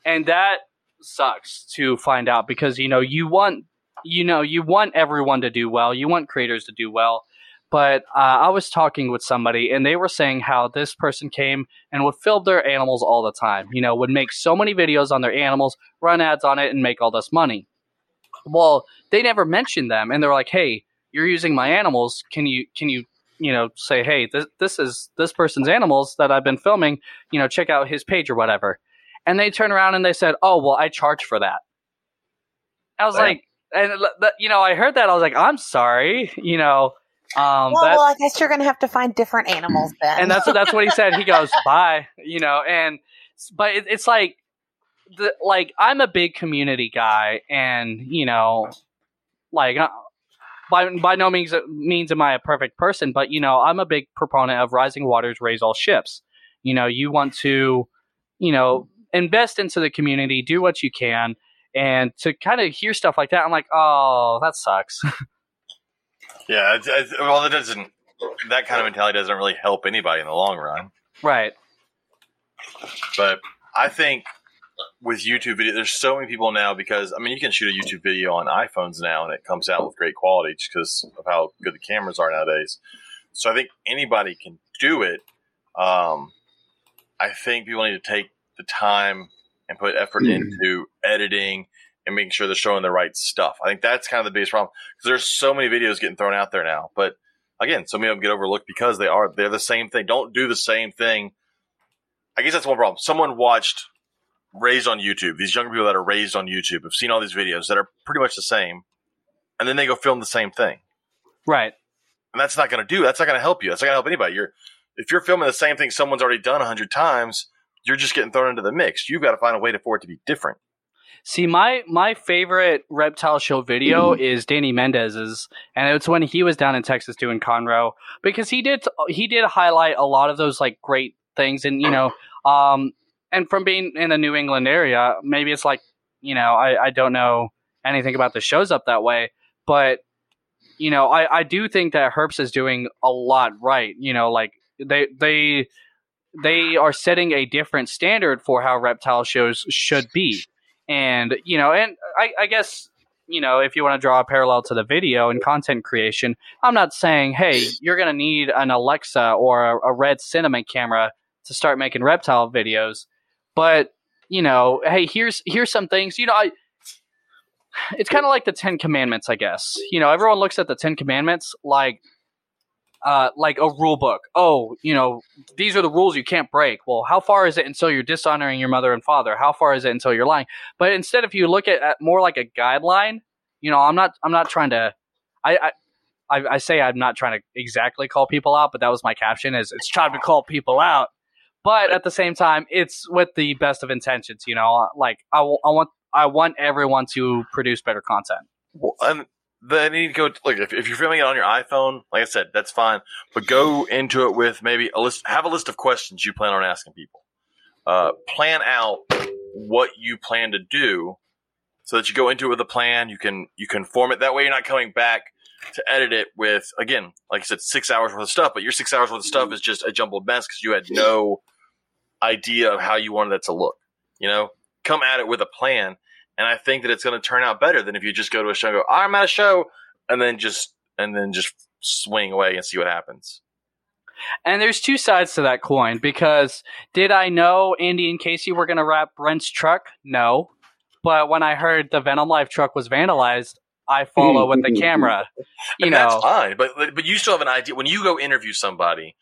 And that sucks to find out because you know you want you know you want everyone to do well. You want creators to do well but uh, I was talking with somebody, and they were saying how this person came and would film their animals all the time. You know, would make so many videos on their animals, run ads on it, and make all this money. Well, they never mentioned them, and they're like, "Hey, you're using my animals. Can you can you you know say, hey, this this is this person's animals that I've been filming. You know, check out his page or whatever." And they turn around and they said, "Oh, well, I charge for that." I was Damn. like, and you know, I heard that. I was like, "I'm sorry," you know. Um, well, that- well, I guess you're going to have to find different animals then. and that's that's what he said. He goes, "Bye," you know, and but it, it's like the like I'm a big community guy, and you know, like, uh, by by no means means am I a perfect person, but you know, I'm a big proponent of rising waters raise all ships. You know, you want to, you know, invest into the community, do what you can, and to kind of hear stuff like that, I'm like, oh, that sucks. Yeah, it's, it's, well, that doesn't. That kind of mentality doesn't really help anybody in the long run. right. But I think with YouTube video, there's so many people now because I mean, you can shoot a YouTube video on iPhones now, and it comes out with great quality just because of how good the cameras are nowadays. So I think anybody can do it. Um, I think people need to take the time and put effort Mhm. into editing and making sure they're showing the right stuff. I think that's kind of the biggest problem because there's so many videos getting thrown out there now. But again, so many of them get overlooked because they are they're the same thing. Don't do the same thing. I guess that's one problem. Someone watched raised on YouTube. These younger people that are raised on YouTube have seen all these videos that are pretty much the same, and then they go film the same thing. Right. And that's not going to do. That's not going to help you. That's not going to help anybody. You're if you're filming the same thing someone's already done a hundred times, you're just getting thrown into the mix. You've got to find a way to, for it to be different. See, my my favorite reptile show video is Danny Mendez's, and it's when he was down in Texas doing Conroe because he did he did highlight a lot of those like great things, and you know, um, and from being in the New England area, maybe it's like you know, I I don't know anything about the shows up that way, but you know, I I do think that Herps is doing a lot right. You know, like they they they are setting a different standard for how reptile shows should be and you know and I, I guess you know if you want to draw a parallel to the video and content creation i'm not saying hey you're going to need an alexa or a, a red cinema camera to start making reptile videos. But you know hey here's here's some things you know i it's kind of like the ten commandments i guess. You know everyone looks at the ten commandments like uh, like a rule book. Oh, you know, these are the rules you can't break. Well, how far is it until you're dishonoring your mother and father? How far is it until you're lying? But instead, if you look at, at more like a guideline, you know, I'm not, I'm not trying to, I, I, I, I say I'm not trying to exactly call people out, but that was my caption is it's trying to call people out. But at the same time, it's with the best of intentions. You know, like I, w- I want, I want everyone to produce better content. Well, and then you need to go look if, if you're filming it on your iPhone, like I said, that's fine. But go into it with maybe a list. Have a list of questions you plan on asking people. Uh, plan out what you plan to do, so that you go into it with a plan. You can you can form it that way. You're not coming back to edit it with again, like I said, six hours worth of stuff. But your six hours worth of stuff is just a jumbled mess because you had no idea of how you wanted it to look. You know, come at it with a plan. And I think that it's going to turn out better than if you just go to a show and go, oh, I'm at a show, and then just and then just swing away and see what happens. And there's two sides to that coin because did I know Andy and Casey were going to wrap Brent's truck? No. But when I heard the Venom Life truck was vandalized, I follow with the camera. You and know, that's fine, but but you still have an idea when you go interview somebody.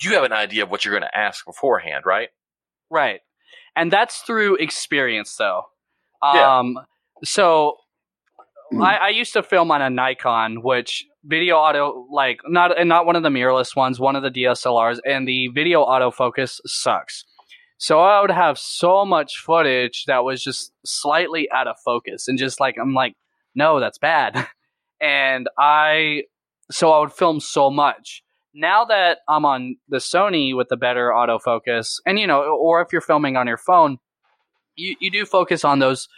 You have an idea of what you're going to ask beforehand, right? right. And that's through experience, though. Yeah. Um, so I, I used to film on a Nikon, which video auto like not and not one of the mirrorless ones, one of the DSLRs, and the video autofocus sucks. So I would have so much footage that was just slightly out of focus, and just like I'm like, no, that's bad. And I, so I would film so much. Now that I'm on the Sony with the better autofocus, and you know, or if you're filming on your phone, you, you do focus on those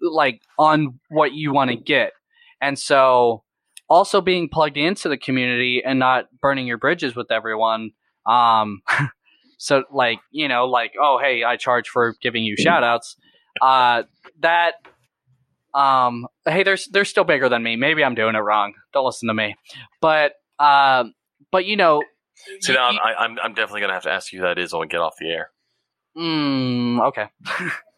like on what you want to get. And so also being plugged into the community and not burning your bridges with everyone. Um so like, you know, like, oh hey, I charge for giving you shout outs. Uh that um hey they're they're still bigger than me. Maybe I'm doing it wrong. Don't listen to me. But um but you know So now you- I, I'm I'm definitely going to have to ask you who that is when we get off the air. Mm, okay.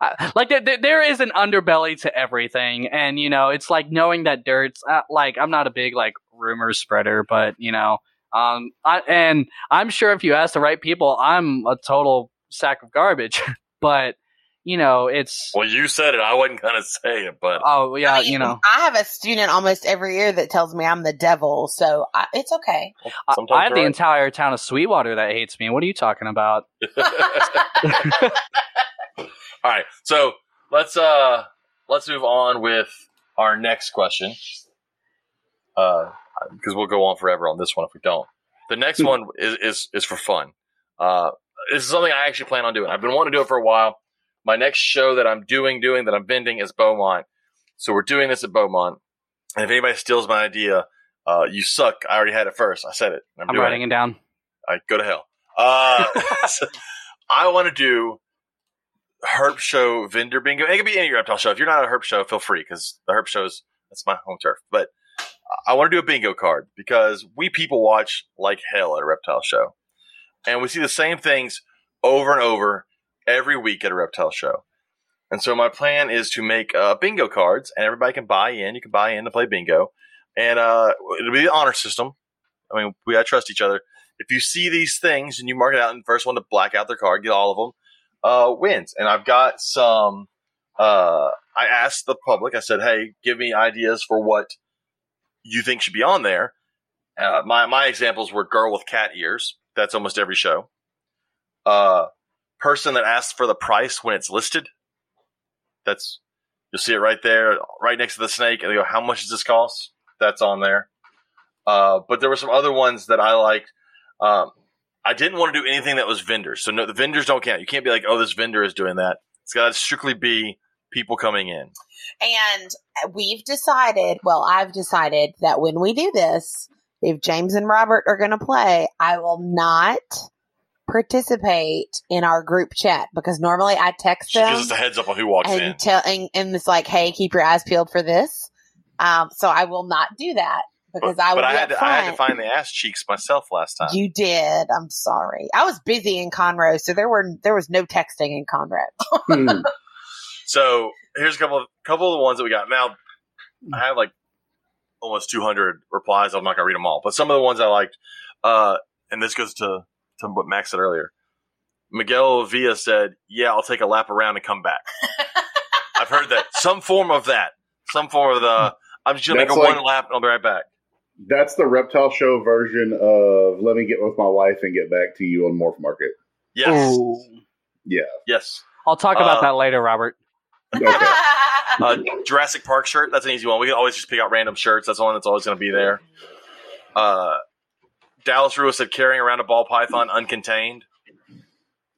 Uh, like there, there- there is an underbelly to everything, and you know, it's like knowing that dirt's uh, like I'm not a big like rumor spreader, but you know, um, I, and I'm sure if you ask the right people, I'm a total sack of garbage. but you know, it's well, you said it. I wasn't going to say it, but oh yeah, I mean, you know, I have a student almost every year that tells me I'm the devil, so I, it's okay. I, sometimes I have the right. entire town of Sweetwater that hates me. What are you talking about? All right, so let's uh let's move on with our next question. Uh, because we'll go on forever on this one if we don't. The next Hmm. one is, is is for fun. Uh, this is something I actually plan on doing. I've been wanting to do it for a while. My next show that I'm doing, doing that I'm vending is Beaumont. So we're doing this at Beaumont. And if anybody steals my idea, uh, you suck. I already had it first. I said it. I'm, I'm writing it. it down. I go to hell. Uh, so I want to do Herp Show vendor bingo. It could be any reptile show. If you're not a Herp Show, feel free because the Herp Show is that's my home turf. But I want to do a bingo card because we people watch like hell at a reptile show, and we see the same things over and over every week at a reptile show. And so my plan is to make uh, bingo cards, and everybody can buy in. You can buy in to play bingo, and uh, it'll be the honor system. I mean, we gotta trust each other. If you see these things and you mark it out, and the first one to black out their card, get all of them, uh, wins. And I've got some. Uh, I asked the public. I said, "Hey, give me ideas for what you think should be on there." Uh, my my examples were girl with cat ears. That's almost every show. Uh, person that asks for the price when it's listed. That's you'll see it right there, right next to the snake, and they go, "How much does this cost?" That's on there. Uh, but there were some other ones that I liked. Um, I didn't want to do anything that was vendors. So no, the vendors don't count. You can't be like, "Oh, this vendor is doing that." It's got to strictly be people coming in. And we've decided, well, I've decided that when we do this, if James and Robert are going to play, I will not participate in our group chat because normally I text She them gives us a heads up on who walks in. and tell and, and it's like, hey, keep your eyes peeled for this. Um, so I will not do that because But, I will but I had to. I had to find the ass cheeks myself last time. You did. I'm sorry. I was busy in Conroe, so there were there was no texting in Conroe. Hmm. So here's a couple of couple of the ones that we got. Now I have like almost 200 replies. I'm not gonna read them all, but some of the ones I liked. Uh, and this goes to to what Max said earlier. Miguel Villa said, "Yeah, I'll take a lap around and come back." I've heard that some form of that, some form of the. I'm just gonna That's make a like- one lap and I'll be right back. That's the reptile show version of "Let me get with my wife and get back to you" on MorphMarket. Yes, Ooh. Yeah. yes. I'll talk about Uh, that later, Robert. Okay. Uh, Jurassic Park shirt. That's an easy one. We can always just pick out random shirts. That's the one that's always going to be there. Uh, Dallas Ruiz said carrying around a ball python uncontained.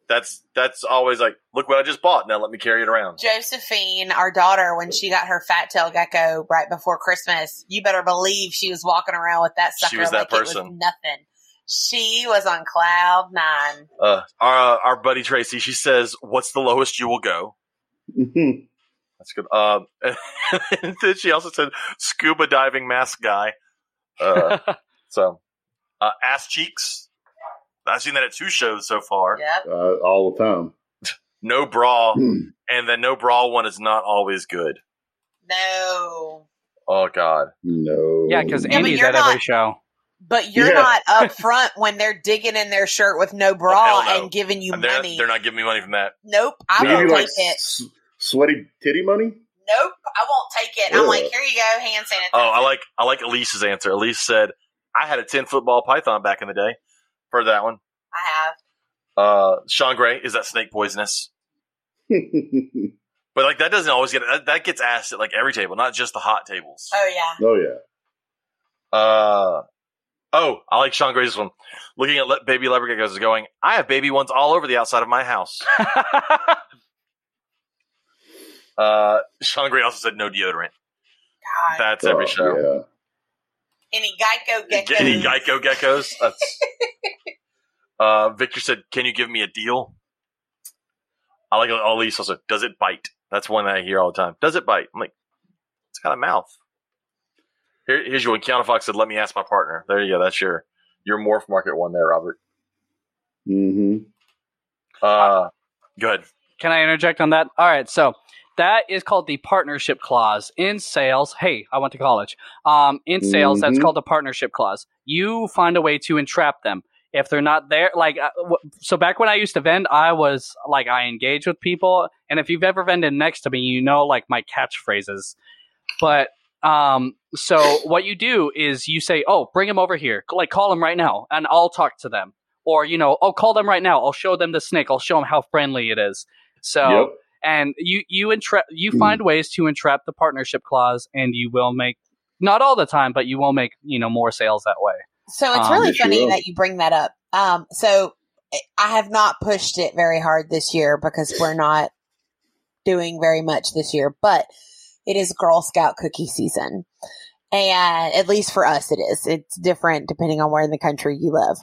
That's that's always like, look what I just bought. Now let me carry it around. Josephine, our daughter, when she got her fat tail gecko right before Christmas, you better believe she was walking around with that sucker She was that like it was person. nothing. She was on cloud nine. Uh, our our buddy Tracy, she says, "What's the lowest you will go?" That's good. Um, and then she also said, "Scuba diving mask guy." Uh, so, uh, ass cheeks. I've seen that at two shows so far. Yep. uh, all the time. No bra, Hmm. and the no bra one is not always good. No. Oh God. No. yeah, because Yeah, Andy's you're at every show. But you're Yeah. not up front when they're digging in their shirt with no bra Oh, no. and giving you And they're, money. they're not giving me money from that. nope. I They give won't you take like it. s- sweaty titty money. Nope. I won't take it. I'm like, here you go, hand sanitizer. Oh, I like I like Elise's answer. Elise said, "I had a ten football python back in the day." For that one, I have. uh, Sean Gray is that snake poisonous? But like that doesn't always get that, that gets asked at like every table, not just the hot tables. Oh yeah. oh yeah. Uh oh, I like Sean Gray's one. Looking at le- baby leopard geckos is going. I have baby ones all over the outside of my house. Uh, Sean Gray also said no deodorant. God. That's every Oh, show. Yeah. Any Geico geckos? Any Geico geckos? That's. uh, Victor said, "Can you give me a deal?" I like Elise also. Does it bite? That's one that I hear all the time. Does it bite? I'm like, it's got a mouth. Here, here's your one. Keanu Fox said, "Let me ask my partner." There you go. That's your your MorphMarket one there, Robert. hmm Uh, good. Can I interject on that? All right, so that is called the partnership clause in sales. Hey, I went to college. Um, in sales, that's Mhm. called the partnership clause. You find a way to entrap them. If they're not there, like, uh, so back when I used to vend, I was like, I engage with people. And if you've ever vended next to me, you know, like my catchphrases. But, um, so what you do is you say, oh, bring them over here. Like, call them right now, and I'll talk to them. Or, you know, oh, call them right now. I'll show them the snake. I'll show them how friendly it is. So, Yep. And you you entrap you Mm. find ways to entrap the partnership clause, and you will make not all the time, but you will make you know more sales that way. So it's Um, really Yes, you funny will. that you bring that up. Um, so I have not pushed it very hard this year because we're not doing very much this year, but it is Girl Scout cookie season. And at least for us, it is. It's different depending on where in the country you live.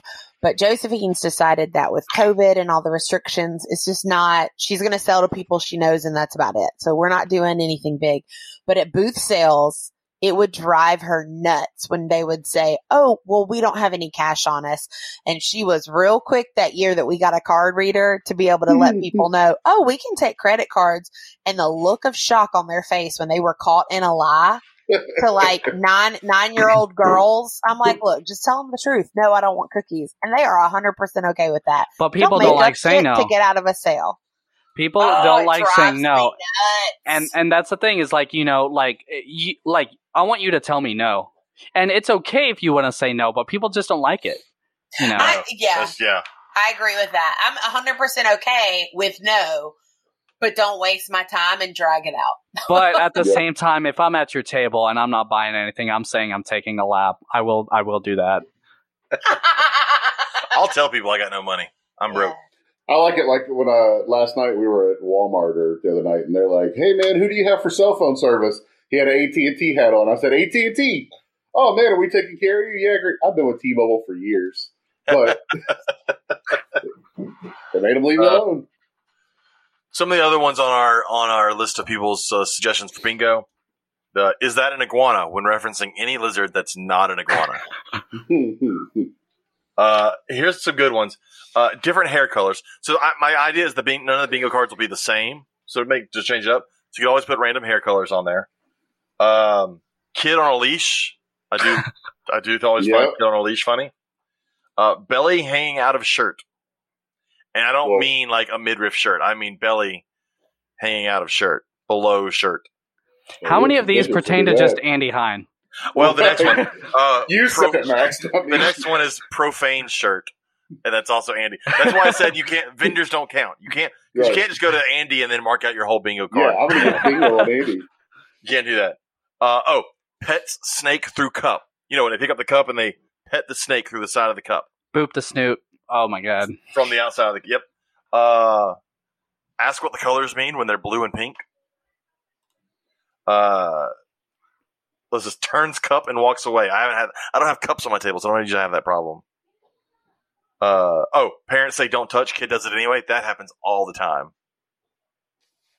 But Josephine's decided that with COVID and all the restrictions, it's just not, she's going to sell to people she knows and that's about it. So we're not doing anything big. But at booth sales, it would drive her nuts when they would say, Oh, well, we don't have any cash on us. And she was real quick that year that we got a card reader to be able to let mm-hmm. people know, Oh, we can take credit cards. And the look of shock on their face when they were caught in a lie to like nine, nine year old girls. I'm like, look, just tell them the truth. No, I don't want cookies. And they are hundred percent okay with that. But people make don't, like saying no. to get out of a sale. People Oh, don't like saying no. and and that's the thing is like you know like eh, you like i want you to tell me no and it's okay if you want to say no but people just don't like it you know I, yeah, That's- yeah. I agree with that. I'm hundred percent okay with no, but don't waste my time and drag it out. but at the Yeah. same time if i'm at your table and i'm not buying anything i'm saying i'm taking a lap i will i will do that I'll tell people I got no money. I'm broke. I like it like when uh last night we were at Walmart or the other night and they're like, "Hey man, who do you have for cell phone service?" He had an AT and T hat on. I said, "AT and T." Oh man, are we taking care of you? Yeah, great. I've been with T-Mobile for years, but they made him leave me Uh, alone. Some of the other ones on our on our list of people's uh, suggestions for bingo. The, is that an iguana when referencing any lizard that's not an iguana? Uh, here's some good ones. Uh, different hair colors. So I, my idea is the bing, none of the bingo cards will be the same. So to make just change it up. So you can always put random hair colors on there. Um, kid on a leash. I do. I do always find Yep. kid on a leash funny. Uh, belly hanging out of shirt. And I don't Whoa. mean like a midriff shirt. I mean belly hanging out of shirt, below shirt. how many of these pertain to just. Andy Hine Well, the next one. Uh, you pro- said it, Max. the next one is profane shirt, and that's also Andy. That's why I said you can't. Vendors don't count. You can't. 'cause Right. You can't just go to Andy and then mark out your whole bingo card. Yeah, card. I'm gonna bingo on Andy. You can't do that. Uh, oh, pets snake through cup. You know when they pick up the cup and they pet the snake through the side of the cup boop the snoot oh my god from the outside of the. Yep. Uh, ask what the colors mean when they're blue and pink. Uh. Let's just turns cup and walks away. I haven't had. I don't have cups on my table, so I don't usually have that problem. Uh oh, parents say don't touch, kid does it anyway. That happens all the time.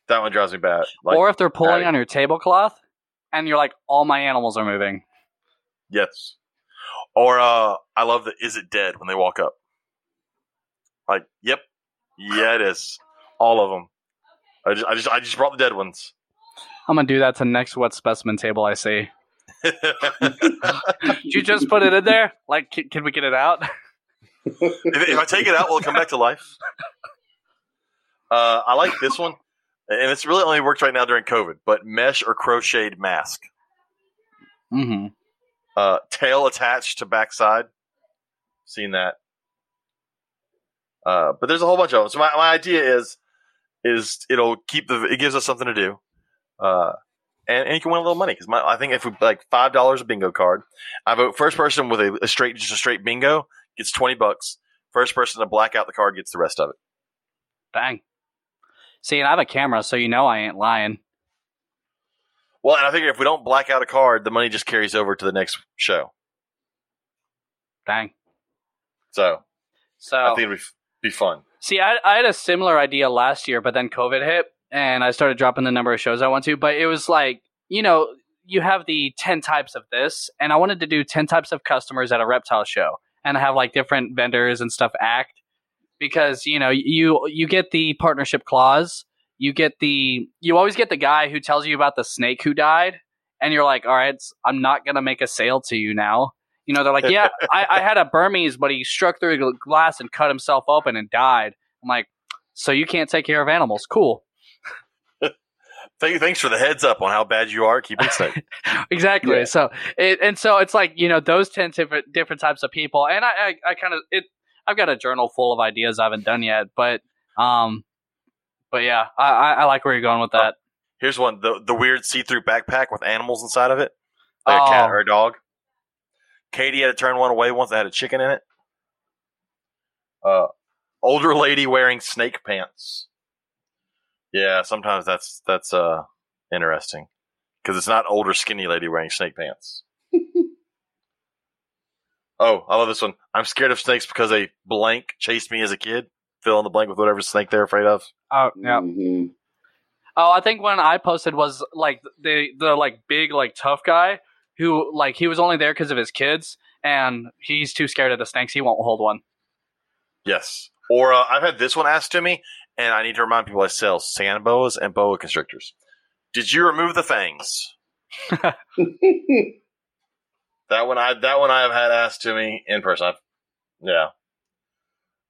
That one drives me bad. Like, or if they're pulling on your tablecloth and you're like all my animals are moving yes. Or uh I love the is it dead when they walk up. Like, yep. Yeah, it is. All of them. I just I just I just brought the dead ones. i'm gonna do that to next wet specimen table i see did you just put it in there like can, can we get it out if, if I take it out, will it come back to life? Uh, I like this one, and it's really only works right now during COVID. But mesh or crocheted mask, hmm uh, tail attached to backside. Seen that. Uh, but there's a whole bunch of them. So my, my idea is, is it'll keep the it gives us something to do, uh, and, and you can win a little money because I think if we like five dollars a bingo card, I vote first person with a, a straight just a straight bingo gets twenty bucks. First person to black out the card gets the rest of it. Dang. See, and I have a camera, so you know I ain't lying. Well, and I figure if we don't black out a card, the money just carries over to the next show. Dang. So So I think it'd be, be fun. See, I, I had a similar idea last year, but then COVID hit, and I started dropping the number of shows I went to. But it was like, you know, you have the 10 types of this, and I wanted to do 10 types of customers at a reptile show and have like different vendors and stuff act because, you know, you you get the partnership clause, you get the you always get the guy who tells you about the snake who died, and you're like, all right, I'm not gonna make a sale to you now. You know, they're like, yeah, I, I had a Burmese, but he struck through the glass and cut himself open and died. I'm like, so you can't take care of animals? Cool. Thank, thanks for the heads up on how bad you are at keeping snake. exactly. Yeah. So it, and so it's like you know those ten different different types of people, and I I, I kind of it. I've got a journal full of ideas I haven't done yet, but um, but yeah, I I, like where you're going with that. Here's one: the the weird see through backpack with animals inside of it. like a cat Oh. or a dog. Katie had to turn one away once that had a chicken in it. Uh, older lady wearing snake pants. Yeah, sometimes that's that's uh interesting because it's not older skinny lady wearing snake pants. oh, I love this one. I'm scared of snakes because a blank chased me as a kid. Fill in the blank with whatever snake they're afraid of. Oh, yeah. Mhm. Oh, I think one I posted was like the the like big like tough guy who like he was only there because of his kids and he's too scared of the snakes. He won't hold one. Yes. Or uh, I've had this one asked to me, and I need to remind people I sell sand boas and boa constrictors. Did you remove the fangs? That one I that one I have had asked to me in person. I've, yeah.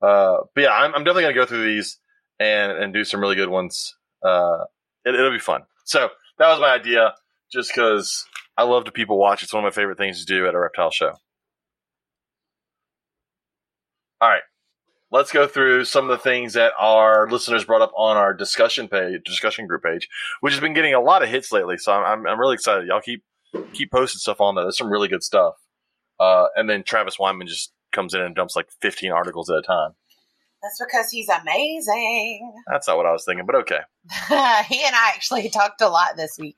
Uh, but yeah, I'm, I'm definitely gonna go through these and and do some really good ones. Uh, it, it'll be fun. So that was my idea, just because I love to people watch. It's one of my favorite things to do at a reptile show. All right, let's go through some of the things that our listeners brought up on our discussion page, discussion group page, which has been getting a lot of hits lately. So I'm I'm, I'm really excited. Y'all keep keep posting stuff on there. There's some really good stuff. Uh, and then Travis Wyman just comes in and dumps like 15 articles at a time. That's because he's amazing. That's not what I was thinking, but okay. he and I actually talked a lot this week.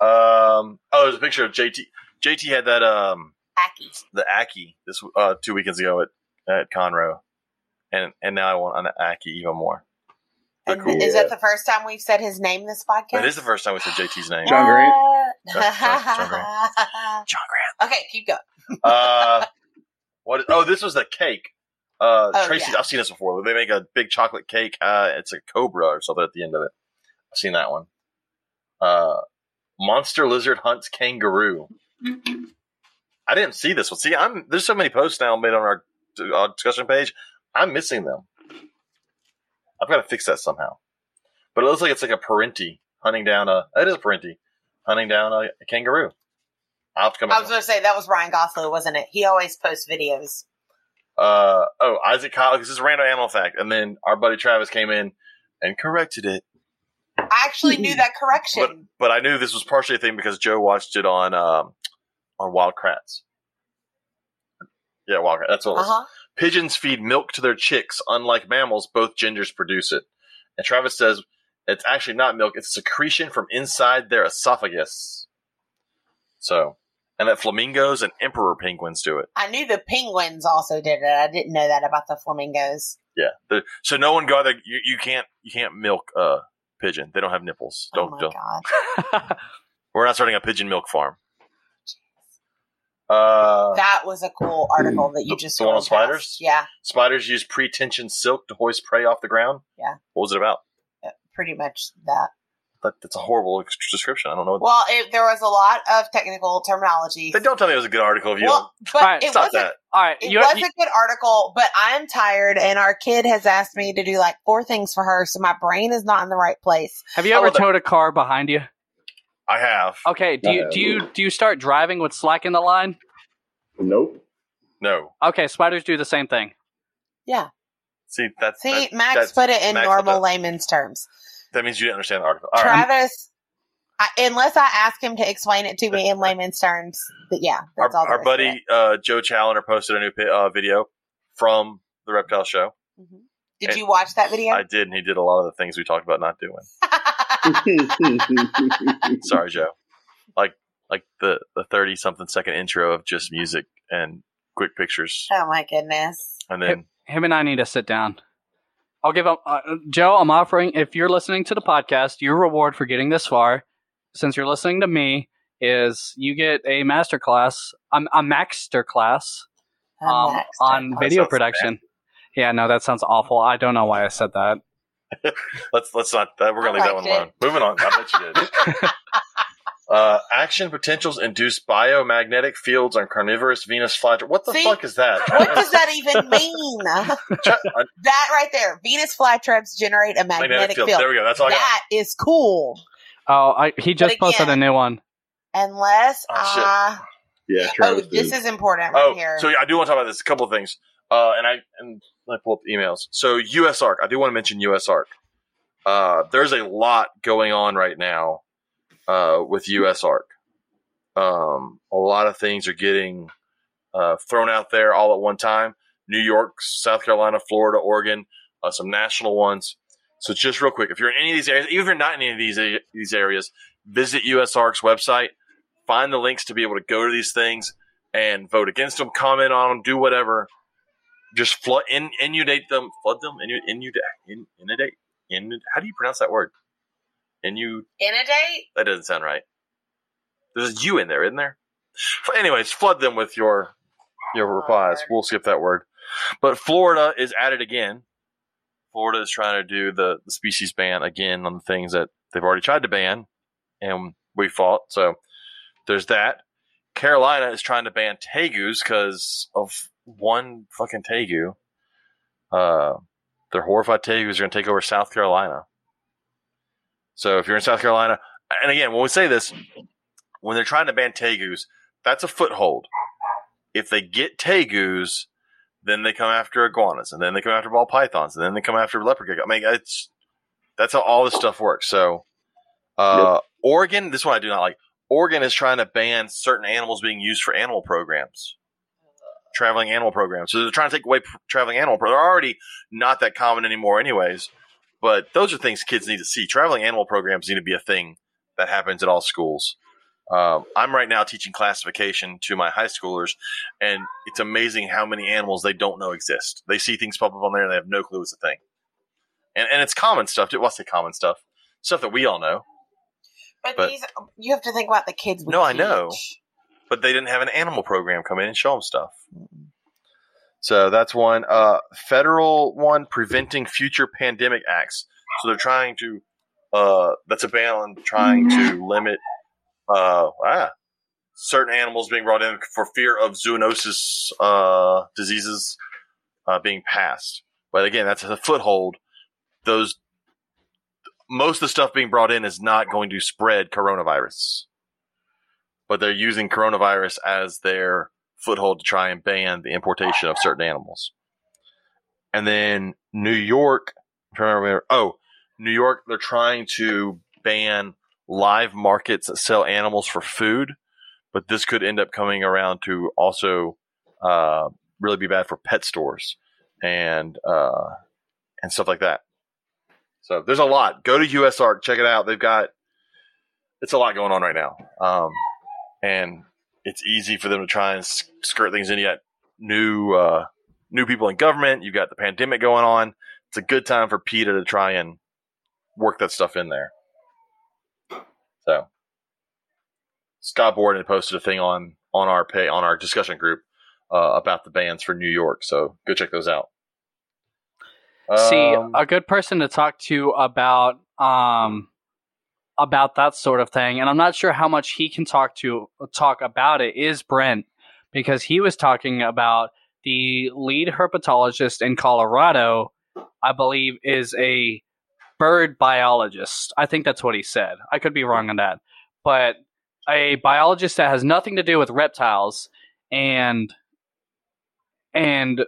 Um, oh, there's a picture of JT. JT had that um Ackie. the Ackie this uh two weekends ago at at Conroe, and and now I want an Ackie even more. And cool. is that the first time we've said his name this podcast? That is the first time we said JT's name. John Grant? John- John- John John Grant. okay, keep going. Uh, what? Oh, this was the cake. Uh, Oh, Tracy, yeah. I've seen this before. They make a big chocolate cake. Uh, it's a cobra or something at the end of it. I've seen that one. Uh, monster lizard hunts kangaroo. I didn't see this one. See, I'm there's so many posts now made on our uh, discussion page. I'm missing them. I've got to fix that somehow. But it looks like it's like a perentie hunting down a. It is a perentie hunting down a, a kangaroo. I'll have to come. I was going to say that was Ryan Gosling, wasn't it? He always posts videos. uh, oh, Isaac Kyle, this is a random animal fact. And then our buddy Travis came in and corrected it. I actually knew that correction. But but, I knew this was partially a thing because Joe watched it on um, on Wild Kratts. Yeah, Wild Kratts. That's what it uh-huh. Pigeons feed milk to their chicks. Unlike mammals, both genders produce it. And Travis says it's actually not milk, it's secretion from inside their esophagus. So, and that flamingos and emperor penguins do it. I knew the penguins also did it. I didn't know that about the flamingos. Yeah. The, so no one go there. You, you can't you can't milk a pigeon. They don't have nipples. oh Don't my don't. god, We're not starting a pigeon milk farm. Uh, that was a cool article that you The- just the one on spiders? past. Yeah, spiders use pre-tension silk to hoist prey off the ground. Yeah. What was it about? pretty much that. That, that's a horrible ex- description. I don't know. Well, it, there was a lot of technical terminology. But don't tell me it was a good article if you Well, but Alright, it don't. wasn't. Stop that. All right, It you, was you- a good article, but I'm tired, and our kid has asked me to do like four things for her, so my brain is not in the right place. have you ever the- towed a car behind you? I have. Okay, do I you have. do you uh, do you start driving with slack in the line? Nope. No. Okay, spiders do the same thing. Yeah. See, that's See, that, Max that's- put it in Max normal layman's terms. That means you didn't understand the article. All right. Travis, I, unless I ask him to explain it to me in layman's terms, but yeah, Our, all. our is to it. buddy uh, Joe Challoner posted a new uh, video from the Reptile Show. Mhm. Did and you watch that video? I did, and he did a lot of the things we talked about not doing. Sorry, Joe. Like like the the thirty something second intro of just music and quick pictures, oh my goodness! and then Him and I need to sit down. I'll give him uh, Joe. I'm offering if you're listening to the podcast, your reward for getting this far, since you're listening to me, is you get a master class, um, a maxter class I'm um, next. on That video sounds production. Yeah, no, that sounds awful. I don't know why I said that. let's let's not. That, we're gonna I leave that one liked alone. Moving on. I bet you did. Uh, action potentials induce biomagnetic fields on carnivorous Venus flytrap. What the See? fuck is that? what does that even mean? Uh, that right there, Venus flytraps generate a magnetic, magnetic field. field. There we go. That's all I got. That is cool. Oh, I, he just But posted a new one. Unless, Oh, shit. uh, yeah, oh, this is important right Oh, here. so I do want to talk about this. A couple of things. Uh, and I and let me pull up the emails. So USARK, I do want to mention USARK. Uh, there's a lot going on right now uh, with USARK. Um, a lot of things are getting uh, thrown out there all at one time. New York, South Carolina, Florida, Oregon, uh, some national ones. So just real quick, if you're in any of these areas, even if you're not in any of these these areas, visit USARK's website, find the links to be able to go to these things and vote against them, comment on them, do whatever. Just flood in, inundate them, flood them, inu, inundate, in, inundate, in, how do you pronounce that word? Inu, Inundate? that doesn't sound right. There's you in there, isn't there? Anyways, flood them with your your replies. We'll skip that word. But Florida is at it again. Florida is trying to do the, the species ban again on the things that they've already tried to ban, and we fought. So there's that. Carolina is trying to ban tegus because of one fucking tegu. Uh, they're horrified tegus are going to take over South Carolina. So if you're in South Carolina, and again, when we say this, when they're trying to ban tegus, that's a foothold. If they get tegus, then they come after iguanas, and then they come after ball pythons, and then they come after leopard gecko. I mean, it's that's how all this stuff works. So, uh, Oregon, this one I do not like. Oregon is trying to ban certain animals being used for animal programs, traveling animal programs. So they're trying to take away traveling animal. Pro- they're already not that common anymore, anyways. But those are things kids need to see. Traveling animal programs need to be a thing that happens at all schools. Um, I'm right now teaching classification to my high schoolers, and it's amazing how many animals they don't know exist. They see things pop up on there and they have no clue it's a thing. And and it's common stuff. Too. Well, I say common stuff, stuff that we all know. But, But- these, you have to think about the kids. No, I know. but they didn't have an animal program come in and show them stuff. So that's one. Uh, federal one preventing future pandemic acts. So they're trying to. Uh, that's a ban on trying to limit. Uh, ah, certain animals being brought in for fear of zoonosis uh, diseases uh, being passed. But again, that's a foothold. Those most of the stuff being brought in is not going to spread coronavirus but they're using coronavirus as their foothold to try and ban the importation of certain animals. And then New York, remember, oh, New York, they're trying to ban live markets that sell animals for food, but this could end up coming around to also uh, really be bad for pet stores and uh, and stuff like that. So there's a lot. Go to USARK, check it out. They've got it's a lot going on right now. Um, and it's easy for them to try and skirt things in. You got new uh, new people in government. You've got the pandemic going on. It's a good time for PETA to try and work that stuff in there. So Scott Borden posted a thing on on our pay on our discussion group uh, about the bans for New York. So go check those out. See, Um, a good person to talk to about um about that sort of thing, and I'm not sure how much he can talk to talk about it is Brent because he was talking about the lead herpetologist in Colorado, I believe is a bird biologist. I think that's what he said. I could be wrong on that. But a biologist that has nothing to do with reptiles and and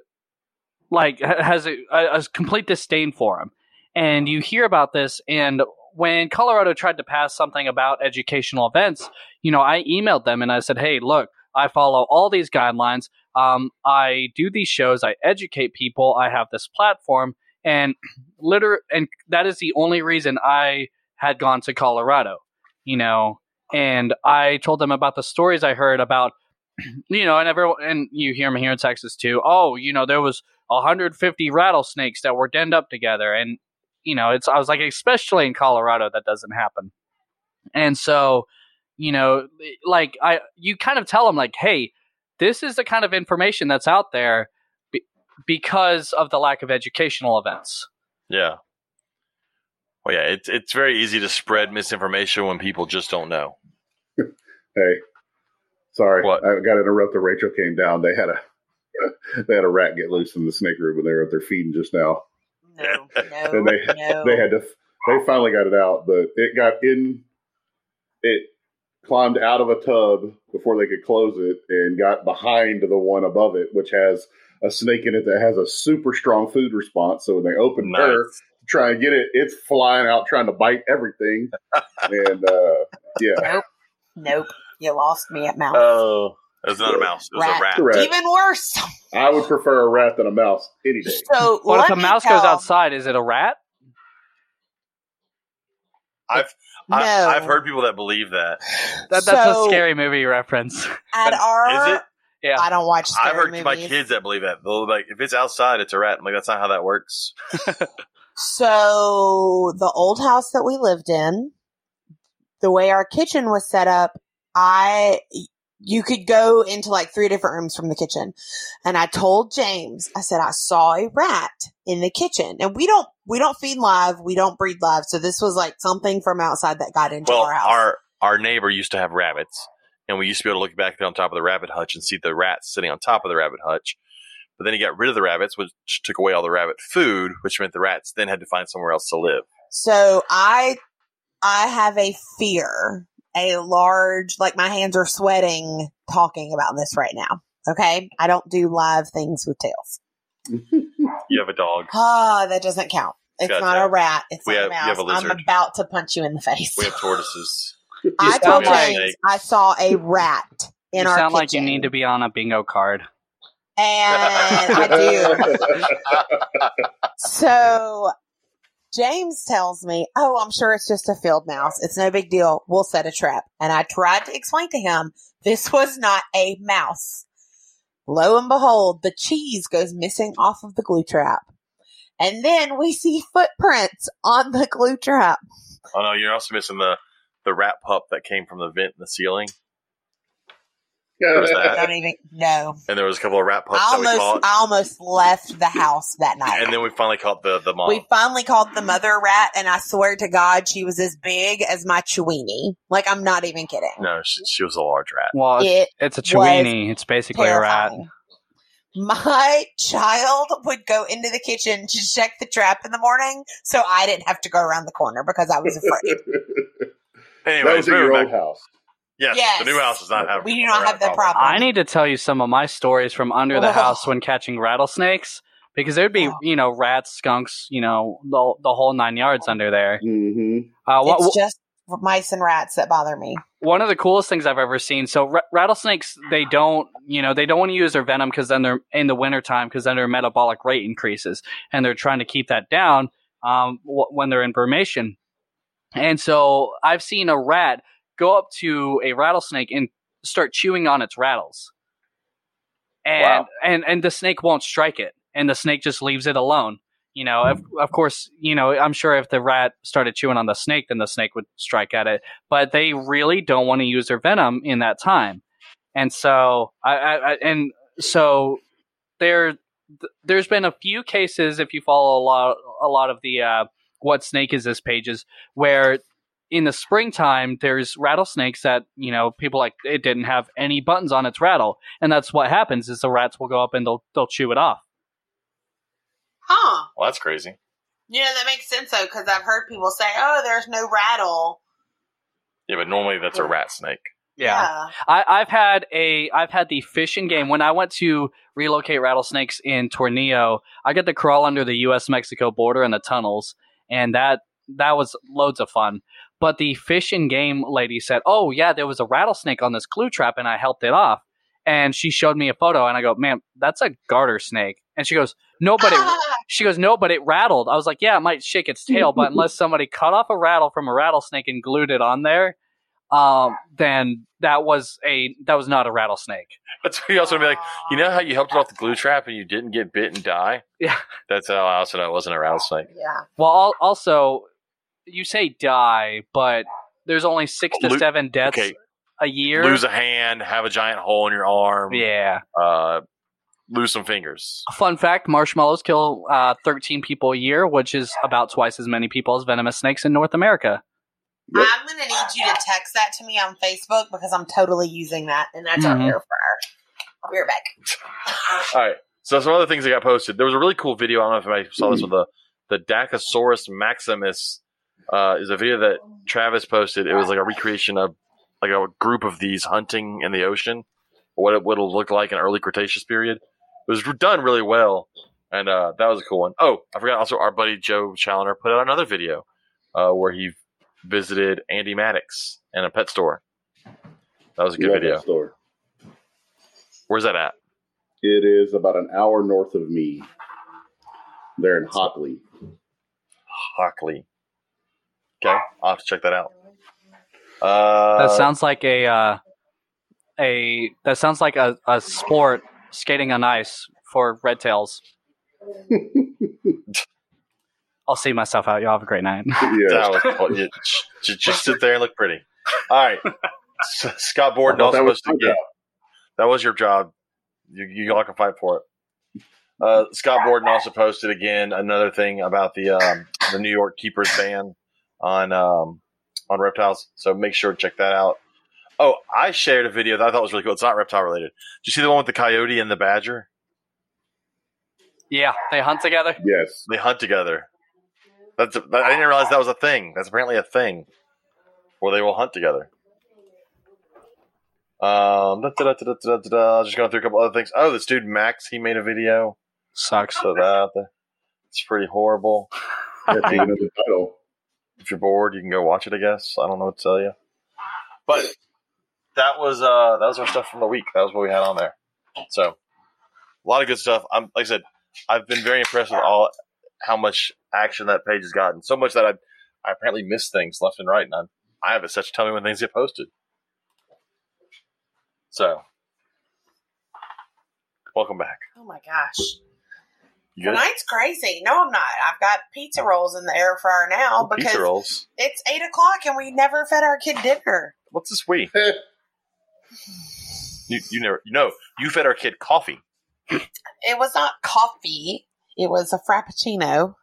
like has a, a, complete disdain for him. And you hear about this, and when Colorado tried to pass something about educational events, you know, I emailed them and I said, "Hey, look, I follow all these guidelines. Um, I do these shows. I educate people. I have this platform, and liter and that is the only reason I had gone to Colorado. You know, and I told them about the stories I heard about." You know, and everyone, and you hear them here in Texas too. Oh, you know, there was 150 rattlesnakes that were denned up together and you know it's i was like especially in colorado that doesn't happen and so you know like i you kind of tell them like hey this is the kind of information that's out there be- because of the lack of educational events Yeah. Well, yeah, it's it's very easy to spread misinformation when people just don't know. Hey, sorry, What? I got interrupted. Rachel came down. They had a they had a rat get loose in the snake room, and they were up there feeding just now. No, no, And they no. they had to they finally got it out, but it got in. It climbed out of a tub before they could close it, and got behind the one above it, which has a snake in it that has a super strong food response. So when they opened her, Nice. to try and get it, it's flying out trying to bite everything. and uh, yeah, Nope. You lost me at mouse. Oh, it was not a mouse. It was Rat. a rat. Correct. Even worse. I would prefer a rat than a mouse any day. So What if a mouse tell- goes outside? Is it a rat? I've No. I, I've heard people that believe that. That, that's a scary movie reference. at our. Is it? Yeah. I don't watch. Scary I've heard movies. my kids that believe that. They'll be like, if it's outside, it's a rat. I'm like, that's not how that works. So the old house that we lived in, the way our kitchen was set up, I you could go into like three different rooms from the kitchen. And I told James, I said I saw a rat in the kitchen. And we don't we don't feed live, we don't breed live. So this was like something from outside that got into Well, our house. our our neighbor used to have rabbits, and we used to be able to look back there on top of the rabbit hutch and see the rats sitting on top of the rabbit hutch. But then he got rid of the rabbits, which took away all the rabbit food, which meant the rats then had to find somewhere else to live. So I I have a fear, a large like my hands are sweating talking about this right now. Okay? I don't do live things with tails. You have a dog. Ah, that doesn't count. It's Gotcha. not a rat. It's We not have- a mouse. have a lizard. I'm about to punch you in the face. We have tortoises. I told sound like- I saw a rat in you our sound like you need to be on a bingo card. and I do. So James tells me, Oh, I'm sure it's just a field mouse. It's no big deal. We'll set a trap. And I tried to explain to him this was not a mouse. Lo and behold, the cheese goes missing off of the glue trap. And then we see footprints on the glue trap. Oh no, you're also missing the the rat pup that came from the vent in the ceiling? Don't even know. and there was a couple of rat pups I that we almost, caught, I almost left the house that night. and then we finally caught the the mom. We finally called the mother rat, and I swear to God, she was as big as my Chiweenie. Like, I'm not even kidding. no, she, she was a large rat. Well, It it's a Chiweenie. It's basically a rat. My child would go into the kitchen to check the trap in the morning, so I didn't have to go around the corner because I was afraid. that was at your old house. Yes, Yes. the new house does not have. We do not have that problem. I need to tell you some of my stories from under the Oh. house when catching rattlesnakes because there'd be, Oh. you know, rats, skunks, you know, the, the whole nine yards under there. hmm Uh, what, It's just mice and rats that bother me. one of the coolest things I've ever seen. So ra- rattlesnakes, they don't, you know, they don't want to use their venom because then they're in the wintertime because then their metabolic rate increases and they're trying to keep that down um, w- when they're in brumation. And so I've seen a rat go up to a rattlesnake and start chewing on its rattles. And, Wow. and, and the snake won't strike it and the snake just leaves it alone. You know, of, of course, you know, I'm sure if the rat started chewing on the snake, then the snake would strike at it but they really don't want to use their venom in that time. And so I, I, I and so there th- there's been a few cases if you follow a lot a lot of the uh, what snake is this pages where in the springtime there's rattlesnakes that you know people like it didn't have any buttons on its rattle and that's what happens is the rats will go up and they'll they'll chew it off Huh. Well, that's crazy. You know, that makes sense though, because I've heard people say, oh, there's no rattle. Yeah, but normally that's a rat snake. I, I've had a I've had the fishing game when I went to relocate rattlesnakes in Tornillo. I got to crawl under the U.S. Mexico border in the tunnels, and that that was loads of fun. But the fish and game lady said, "Oh yeah, there was a rattlesnake on this glue trap, and I helped it off." And she showed me a photo, and I go, "Man, that's a garter snake." And she goes, "No, but it." She goes, "No, but it rattled." I was like, "Yeah, it might shake its tail, but unless somebody cut off a rattle from a rattlesnake and glued it on there, um, then that was a that was not a rattlesnake." That's what you also be like. You know how you helped it off the glue trap and you didn't get bit and die? Yeah. That's how I also know it wasn't a rattlesnake. Yeah. Well, also, you say die, but there's only six to Lo- seven deaths Okay, a year. lose a hand, have a giant hole in your arm. yeah. Uh, lose some fingers. Fun fact: marshmallows kill uh, 13 people a year, which is about twice as many people as venomous snakes in North America. Yep. I'm going to need you to text that to me on Facebook because I'm totally using that, and that's Mhm. our here for I'll be right back. All right. So some other things that got posted. There was a really cool video. I don't know if anybody saw this with the the Dakosaurus maximus. Uh, is a video that Travis posted. It was like a recreation of like a group of these hunting in the ocean. What it would have looked like in early Cretaceous period. It was done really well, and uh, that was a cool one. Oh, I forgot. Also, our buddy Joe Challoner put out another video uh, where he visited Andy Maddox in a pet store. That was a good Love video. store. Where's that at? It is about an hour north of me. They're in Hockley. Hockley. Okay, I'll have to check that out. Uh, That sounds like a uh, a that sounds like a, a sport skating on ice for red tails. I'll see myself out. Y'all have a great night. yeah. was cool. You- just sit there and look pretty. All right, Scott Borden also that was posted my. That was your job. You, you all can fight for it. Uh, Scott Borden also posted again another thing about the um, the New York Keepers ban on um, on reptiles. So make sure to check that out. Oh, I shared a video that I thought was really cool. It's not reptile related. Did you see the one with the coyote and the badger? yeah, they hunt together. Yes. They hunt together. That's a, I didn't realize that was a thing. That's apparently a thing where they will hunt together. Um, da, da, da, da, da, da, da. just going through a couple other things. Oh, this dude Max, he made a video. Sucks. So that. It's pretty horrible. That's even in the title. If you're bored, you can go watch it. I guess I don't know what to tell you. But that was uh that was our stuff from the week. That was what we had on there. So a lot of good stuff. I'm like I said, I've been very impressed with all how much action that page has gotten. So much that I I apparently miss things left and right, and I'm, I have it to tell me when things get posted. So welcome back. Oh my gosh. You good? Tonight's crazy. No, I'm not. I've got pizza rolls in the air fryer now because Pizza rolls. it's eight o'clock and we never fed our kid dinner. What's this we? You you never you know you fed our kid coffee. It was not coffee. It was a frappuccino.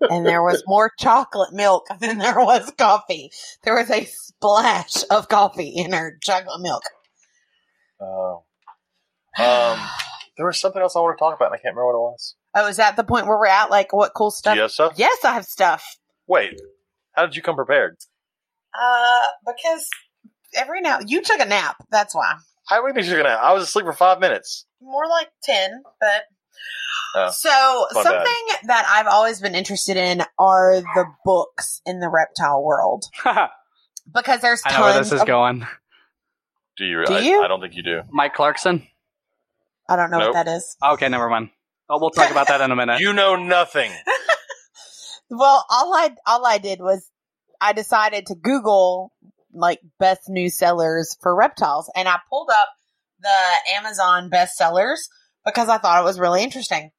and there was more chocolate milk than there was coffee. There was a splash of coffee in her chocolate milk. Oh. Um, there was something else I want to talk about, and I can't remember what it was. Oh, is that the point where we're at? Like, what cool stuff? you have stuff? Yes, I have stuff. Wait, how did you come prepared? Uh, because every now you took a nap. That's why. I really think you're gonna. I was asleep for five minutes. More like ten, but Oh, so my bad. something that I've always been interested in are the books in the reptile world because there's know where this is of- going. Do you? Do I, you? I don't think you do. Mike Clarkson. I don't know Nope. what that is. Okay, never mind. Oh, we'll talk about that in a minute. You know nothing. Well, all I all I did was I decided to Google like best new sellers for reptiles, and I pulled up the Amazon bestsellers because I thought it was really interesting.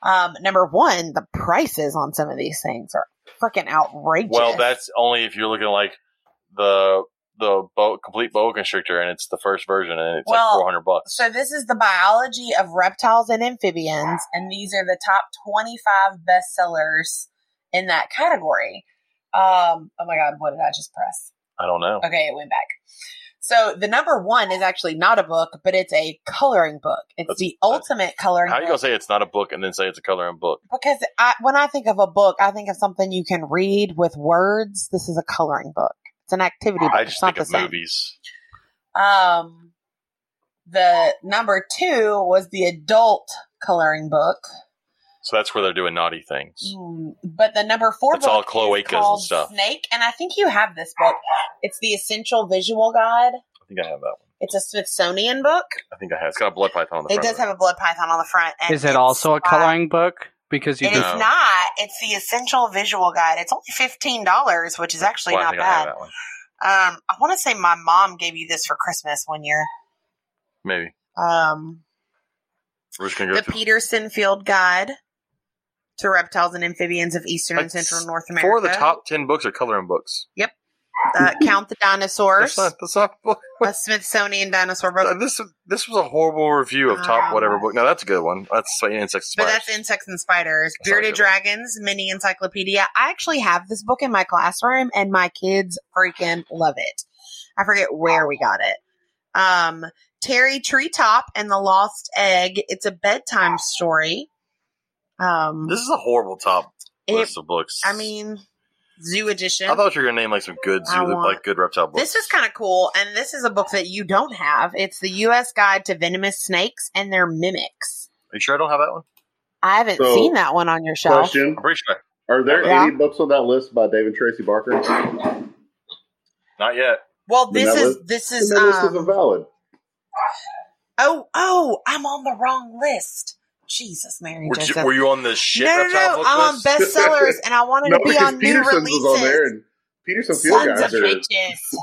Um, number one, the prices on some of these things are freaking outrageous. well, that's only if you're looking like the the complete boa constrictor, and it's the first version, and it's Well, like four hundred bucks. So this is the biology of reptiles and amphibians, and these are the top 25 bestsellers in that category. Um, oh my god, what did I just press? I don't know. Okay, it went back. So the number one is actually not a book, but it's a coloring book. It's That's- the ultimate coloring How are you gonna say it's not a book and then say it's a coloring book? because I, when I think of a book, I think of something you can read with words. This is a coloring book. It's an activity book. I just not think the of same. movies. Um, the number two was the adult coloring book. So that's where they're doing naughty things. Mm, But the number four It's book all is cloacas and stuff. Snake, and I think you have this book. It's the Essential Visual Guide. I think I have that one. It's a Smithsonian book. I think I have. It's got a blood python on the It front. does of have a blood python on the front. And Is it also a uh, coloring book? Because you It can. not. It's the Essential Visual Guide. It's only fifteen dollars, which is actually not bad. Um, I want to say my mom gave you this for Christmas one year. Maybe. Um, We're just gonna go the through. Peterson Field Guide to reptiles and amphibians of eastern and central North America. Four of the top ten books are coloring books. Uh, Count the Dinosaurs, That's not. That's not. a Smithsonian dinosaur book. This this was a horrible review of top Oh. whatever book. No, that's a good one. That's insects. But that's Insects and Spiders. That's Bearded good one. Dragons, Mini Encyclopedia. I actually have this book in my classroom and my kids freaking love it. I forget where we got it. Um, Terry Treetop and the Lost Egg. It's a bedtime story. Um, This is a horrible top it, list of books. I mean, Zoo Edition. I thought you were gonna name like some good zoo, want- like good reptile books. This is kind of cool, and this is a book that you don't have. It's the U.S. Guide to Venomous Snakes and Their Mimics. Are you sure I don't have that one? I haven't So, seen that one on your shelf. Question: I'm pretty sure. Are there Yeah. any books on that list by David Tracy Barker? Not yet. Well, this is list- this is that list um, isn't valid. oh oh I'm on the wrong list. Jesus, Mary Were Joseph. you, were you on the shit no, no, no. I'm on list? bestsellers, and I wanted No, to be because on new Peterson's releases. was on there, and Peterson Field Sons of are. bitches.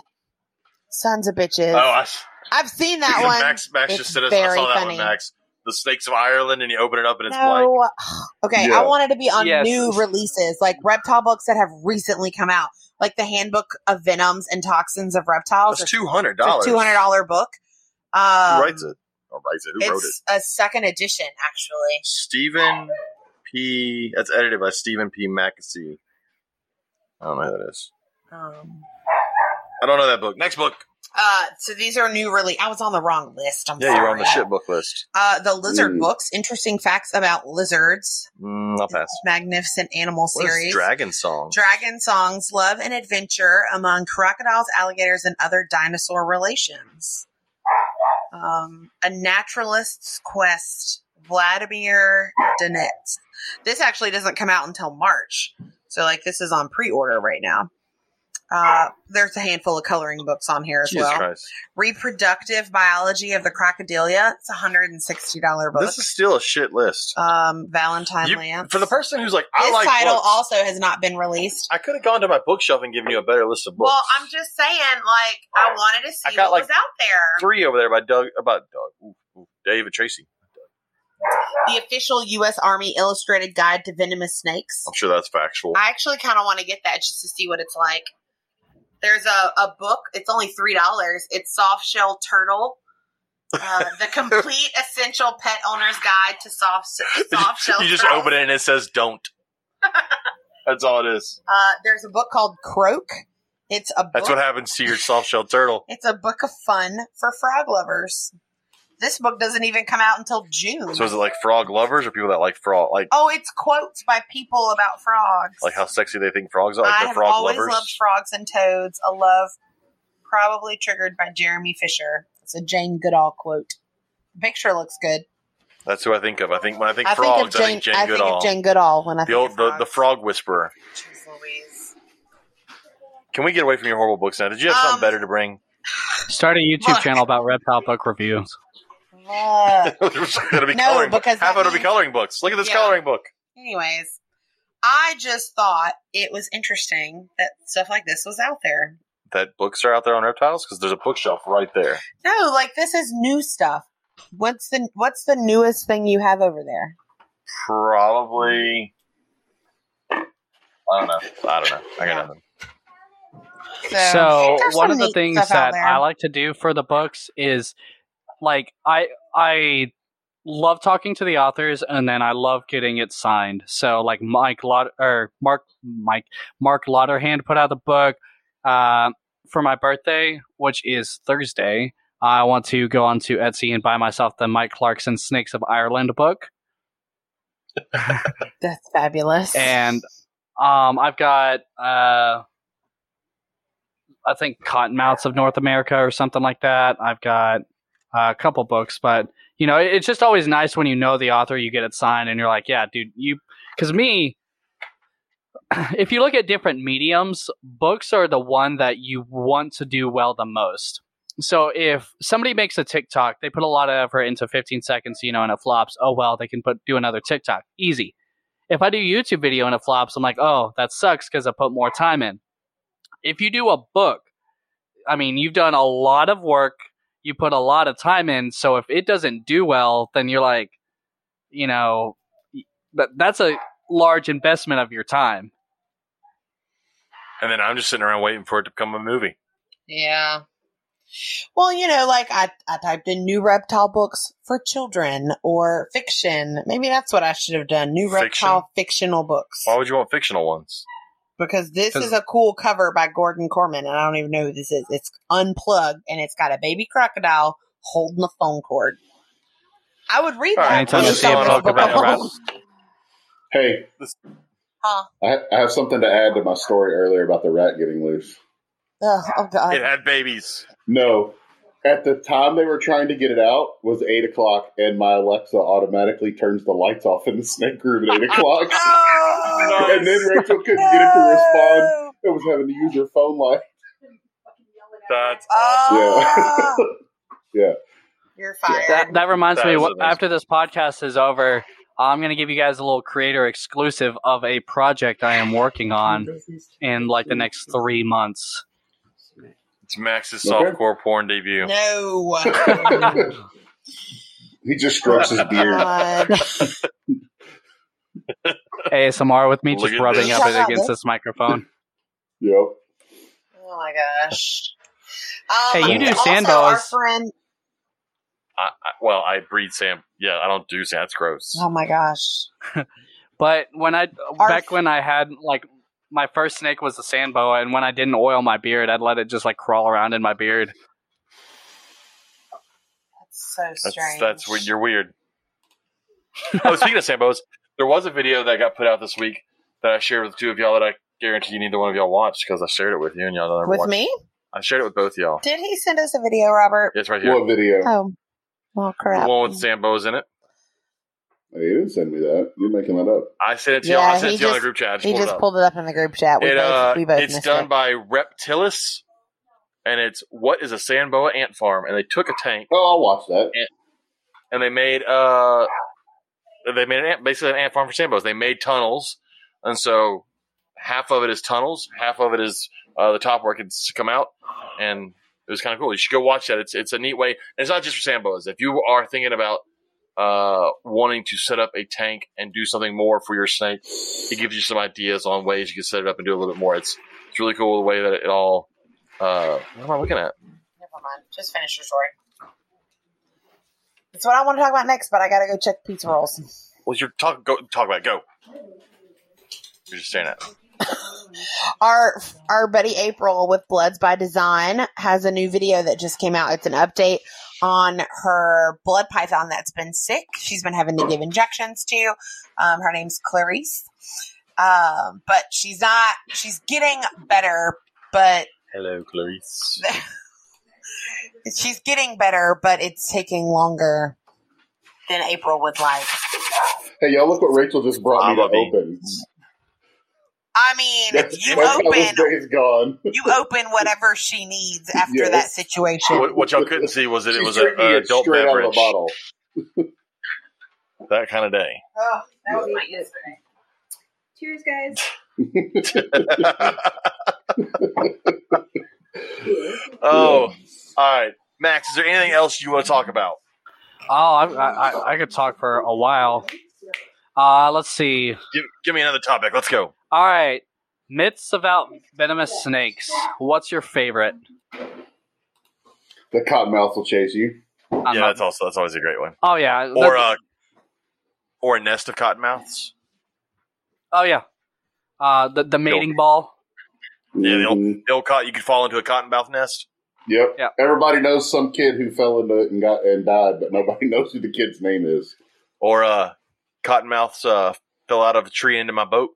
Sons of bitches. Oh, I, I've seen that one. Max, Max It's just said it. I saw that funny. one, Max. The Snakes of Ireland, and you open it up and it's blank. Okay, Yeah. I wanted to be on Yes. new releases, like reptile books that have recently come out, like the Handbook of Venoms and Toxins of Reptiles. That's two hundred dollars. two hundred dollar book. Um, Who writes it? Or writes it? Who wrote it? It's a second edition, actually. Stephen P. That's edited by Stephen P. Mackessy. I don't know who that is. Um, I don't know that book. Next book. uh, so these are new release. I was on the wrong list. I'm Yeah, sorry. you're on the shit book list. Uh, the lizard Mm. books, interesting facts about lizards, Mm, I'll pass. magnificent animal What series. Dragon Song? Dragon songs, love and adventure among crocodiles, alligators, and other dinosaur relations. Um, a naturalist's quest, Vladimir Dinets. This actually doesn't come out until March, so like this is on pre-order right now. Uh, there's a handful of coloring books on here as Jesus well. Christ. Reproductive biology of the crocodilia. It's a hundred and sixty dollar book. This is still a shit list. um, Valentine You- Lance. for the person who's like, I this like title books. also has not been released. I could have gone to my bookshelf and given you a better list of books. Well, I'm just saying, like, I wanted to I see got, what like, was out there. Three over there by Doug, about Doug, ooh, ooh, David Tracy. The official U.S. Army Illustrated Guide to Venomous Snakes. I'm sure that's factual. I actually kind of want to get that just to see what it's like. There's a, a book. It's only three dollars. It's Soft Shell Turtle. Uh, the complete essential pet owner's guide to soft soft shell. you just open it and it says "Don't." that's all it is. Uh, there's a book called Croak. It's a book. That's what happens to your soft-shelled turtle. It's a book of fun for frog lovers. This book doesn't even come out until June. So is it like frog lovers or people that like frog, like oh, it's quotes by people about frogs. like how sexy they think frogs are? Like I they're have frog always lovers. loved frogs and toads. A love probably triggered by Jeremy Fisher. It's a Jane Goodall quote. The picture looks good. That's who I think of. I think when I think I frogs, think Jane. I think Jane I think Goodall. of Jane Goodall when I the think old of the, frogs. the frog whisperer. Jeez Louise. Can we get away from your horrible books now? Did you have Um, something better to bring? Start a YouTube Look. channel about reptile book reviews. Ugh. There's gonna be No, coloring because half that of it'll be coloring books. Look at this Yeah. coloring book. Anyways, I just thought it was interesting that stuff like this was out there. That books are out there on reptiles because there's a bookshelf right there. No, like this is new stuff. What's the What's the newest thing you have over there? Probably. I don't know. I don't know. I got Yeah. nothing. So there's one of the things that. I like to do for the books is like I I love talking to the authors and then I love getting it signed. So like Mike Lot or Mark Mike Mark Lauderhand put out the book uh, for my birthday, which is Thursday. I want to go onto Etsy and buy myself the Mike Clarkson Snakes of Ireland book. That's fabulous. and um, I've got uh, I think Cottonmouths of North America or something like that. I've got a couple books, but you know, it's just always nice when you know the author, you get it signed, and you're like, yeah, dude, you. Because me, if you look at different mediums, books are the one that you want to do well the most. So if somebody makes a TikTok, they put a lot of effort into 15 seconds, you know, and it flops. Oh well, they can put do another TikTok. Easy. If I do YouTube video and it flops, I'm like, oh, that sucks because I put more time in. If you do a book, I mean, you've done a lot of work, you put a lot of time in. So if it doesn't do well, then you're like, you know, that that's a large investment of your time. And then I'm just sitting around waiting for it to become a movie. yeah. Well, you know, like I, I typed in new reptile books for children or fiction. Maybe that's what I should have done. New Fiction? reptile fictional books. Why would you want fictional ones? Because this is a cool cover by Gordon Korman, and I don't even know who this is. It's unplugged, and it's got a baby crocodile holding a phone cord. I would read All that. right, Anytime when you see it's a go on on book book about a rat. Hey, Huh. I, I have something to add to my story earlier about the rat getting loose. Ugh, oh god. It had babies. No, at the time they were trying to get it out was eight o'clock, and my Alexa automatically turns the lights off in the snake room at eight o'clock. No! and then Rachel couldn't get it to respond. It was having to use her phone line. That's oh. awesome. Oh, Yeah. you're fired. That, that reminds That me. What, amazing. after this podcast is over, I'm going to give you guys a little creator exclusive of a project I am working on in like the next three months. It's Max's Okay. softcore porn debut. no. he just strokes his beard. ASMR with me, Look just rubbing this. up it against this microphone. Yep. Oh my gosh. Um, Hey, you do also, sand Our friend. I, I, well, I breed Sam. Yeah, I don't do Sam. That's gross. Oh my gosh. But when I Our- back when I had like my first snake was a sand boa, and when I didn't oil my beard, I'd let it just like crawl around in my beard. That's so strange. that's what you're weird. oh, speaking of sand boas, there was a video that got put out this week that I shared with two of y'all that I guarantee you neither one of y'all watched because I shared it with you and y'all never With watched. me? I shared it with both y'all. Did he send us a video, Robert? It's right here. What video? Oh. Well, the crap. one with sand boas in it. Hey, you didn't send me that. You're making that up. I sent it to Yeah, y'all. I sent it to y'all in the group chat. Just He pulled just it pulled it up in the group chat. We it, both, uh, we both it's done it. by Reptilis, and it's what is a sand boa ant farm, and they took a tank Oh, I'll watch that. and they made uh they made an ant, basically an ant farm for sand boas. They made tunnels, and so half of it is tunnels, half of it is uh, the top where it can come out, and it was kind of cool. You should go watch that. It's it's a neat way. And it's not just for sand boas. If you are thinking about uh, wanting to set up a tank and do something more for your snake, it gives you some ideas on ways you can set it up and do a little bit more. It's it's really cool the way that it all. Uh, what am I looking at? Never mind. Just finish your story. That's what I want to talk about next, but I gotta go check pizza rolls. Well, you're talk go talk about it. go. You're just staring at. Our our buddy April with Bloods by Design has a new video that just came out. It's an update on her blood python that's been sick. She's been having to give injections to. Um, her name's Clarice, um, but she's not. She's getting better, but Hello, Clarice. she's getting better, but it's taking longer than April would like. Hey, y'all, look what Rachel just brought me to I'm a bee. open. I mean, That's, you that's how this open day gone. you open whatever she needs after Yes. that situation. what, what y'all couldn't see was that it was a, drinking a it adult straight out of beverage. a bottle. That kind of day. Oh, That was my yesterday. Cheers, guys. oh, all right, Max. Is there anything else you want to talk about? Oh, I, I, I- I could talk for a while. Uh, let's see. Give, give me another topic. Let's go. All right, myths about venomous snakes. What's your favorite? The cottonmouth will chase you. I'm yeah, not- that's also that's always a great one. oh yeah. Or the- uh, or a nest of cottonmouths. oh yeah. Uh, the the mating ball. Yeah, the old- Mhm. The old cot, you could fall into a cottonmouth nest. Yep. Yeah. Everybody knows some kid who fell into it and got and died, but nobody knows who the kid's name is. Or uh, cottonmouths uh, fell out of a tree into my boat.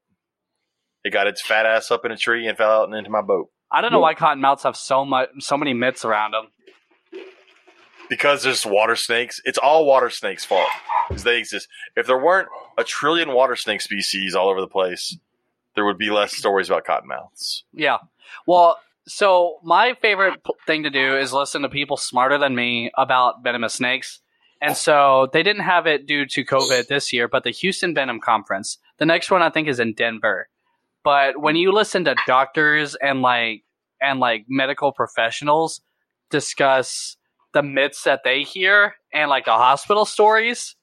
It got its fat ass up in a tree and fell out and into my boat. I don't know why cottonmouths have so much so many myths around them. because there's water snakes. It's all water snakes' fault because they exist. If there weren't a trillion water snake species all over the place, there would be less stories about cottonmouths. Yeah. Well, so my favorite p- thing to do is listen to people smarter than me about venomous snakes. And so they didn't have it due to COVID this year, but the Houston Venom Conference. The next one I think is in Denver. But when you listen to doctors and like and like medical professionals discuss the myths that they hear and like the hospital stories.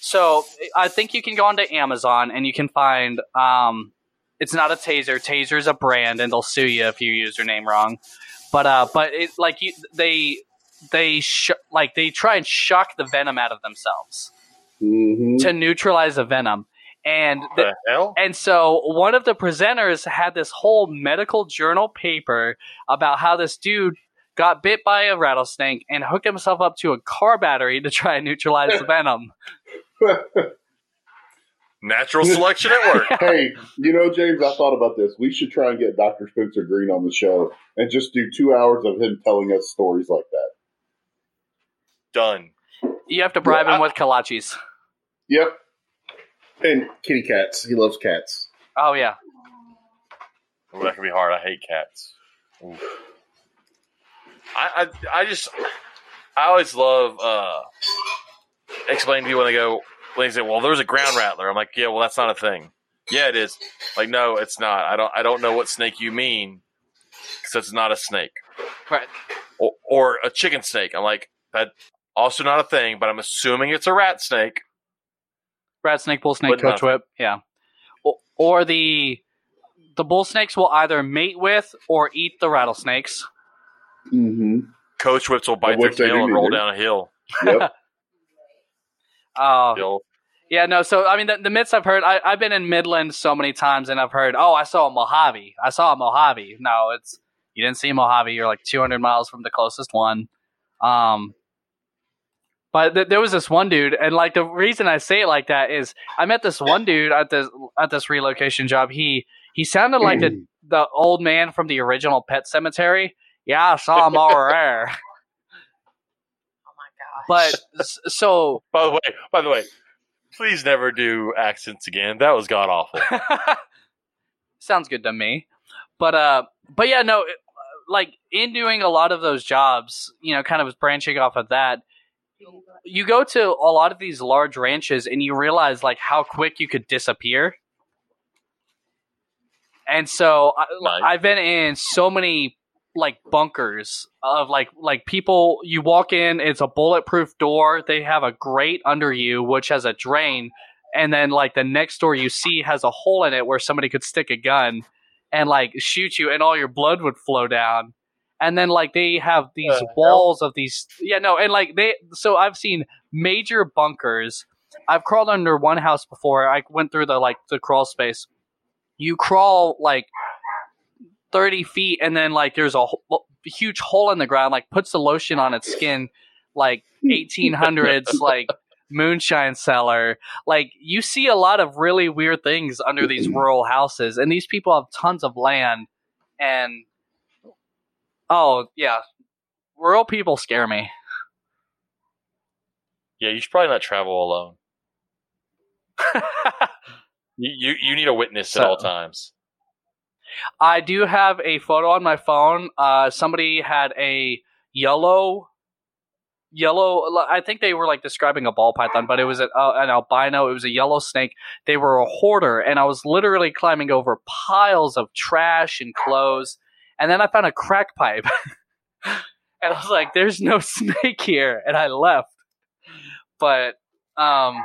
So I think you can go onto Amazon and you can find um it's not a taser. Taser's a brand, and they'll sue you if you use your name wrong. But uh, but it like you, they they sh- like they try and shock the venom out of themselves Mm-hmm. to neutralize the venom, and the, The hell? and so one of the presenters had this whole medical journal paper about how this dude got bit by a rattlesnake and hooked himself up to a car battery to try and neutralize the venom. Natural selection at work. hey, you know, James, I thought about this. We should try and get Dr. Spencer Greene on the show and just do two hours of him telling us stories like that. Done. You have to bribe Yeah, him with kolaches. Yep. And kitty cats. He loves cats. Oh yeah. Ooh, that can be hard. I hate cats. Ooh. I, I I just I always love uh explaining to people when they go when they say, "Well, there's a ground rattler." I'm like, "Yeah, well, that's not a thing." Yeah, it is. Like, no, it's not. I don't I don't know what snake you mean because it's not a snake. Right. Or, or a chicken snake. I'm like, that also not a thing, but I'm assuming it's a rat snake. Rat snake, bull snake, But coach nothing. whip. Yeah. Or, or the the bull snakes will either mate with or eat the rattlesnakes. Mm-hmm. Coach whips will bite Of their which they tail do and roll neither. down a hill. Yep. Oh, Hill. yeah, no. So I mean, the, the myths I've heard. I, I've been in Midland so many times, and I've heard, oh, I saw a Mojave. I saw a Mojave. No, it's you didn't see a Mojave. You're like 200 miles from the closest one. Um, but th- there was this one dude, and like the reason I say it like that is I met this one dude at this at this relocation job. He he sounded like the the old man from the original Pet Sematary. Yeah, I saw him over there. Oh my gosh. But so By the way, by the way, please never do accents again. That was god awful. sounds good to me. But uh, but yeah, no, like in doing a lot of those jobs, you know, kind of branching off of that, you go to a lot of these large ranches and you realize like how quick you could disappear. And so I, I've been in so many like bunkers of like like people you walk in it's a bulletproof door they have a grate under you which has a drain and then like the next door you see has a hole in it where somebody could stick a gun and like shoot you and all your blood would flow down and then like they have these The hell? walls of these yeah no and like they so i've seen major bunkers. I've crawled under one house before. I went through the like the crawl space. You crawl like 30 feet and then like there's a ho- huge hole in the ground like puts the lotion on its skin like 1800s like moonshine cellar. Like you see a lot of really weird things under these rural houses and these people have tons of land and oh yeah rural people scare me Yeah, you should probably not travel alone. You you, you need a witness at all times. I do have a photo on my phone. Uh, somebody had a yellow, yellow. I think they were like describing a ball python, but it was a, uh, an albino. It was a yellow snake. They were a hoarder, and I was literally climbing over piles of trash and clothes, and then I found a crack pipe, and I was like, "There's no snake here," and I left. But, um,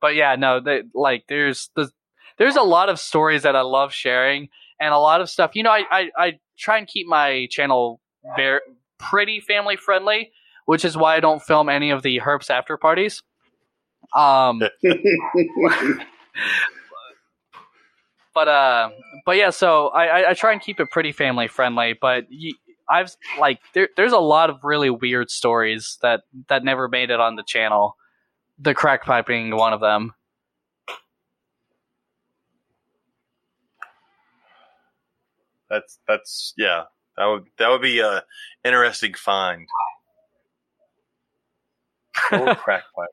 but yeah, no, they, like there's the there's a lot of stories that I love sharing and a lot of stuff. You know, I, I, I try and keep my channel very pretty family friendly, which is why I don't film any of the herps after parties. Um, but uh, but yeah, so I, I, I try and keep it pretty family friendly. But you, I've like there, there's a lot of really weird stories that that never made it on the channel. The crack pipe being one of them. That's that's yeah. That would that would be a interesting find. Crack pipe.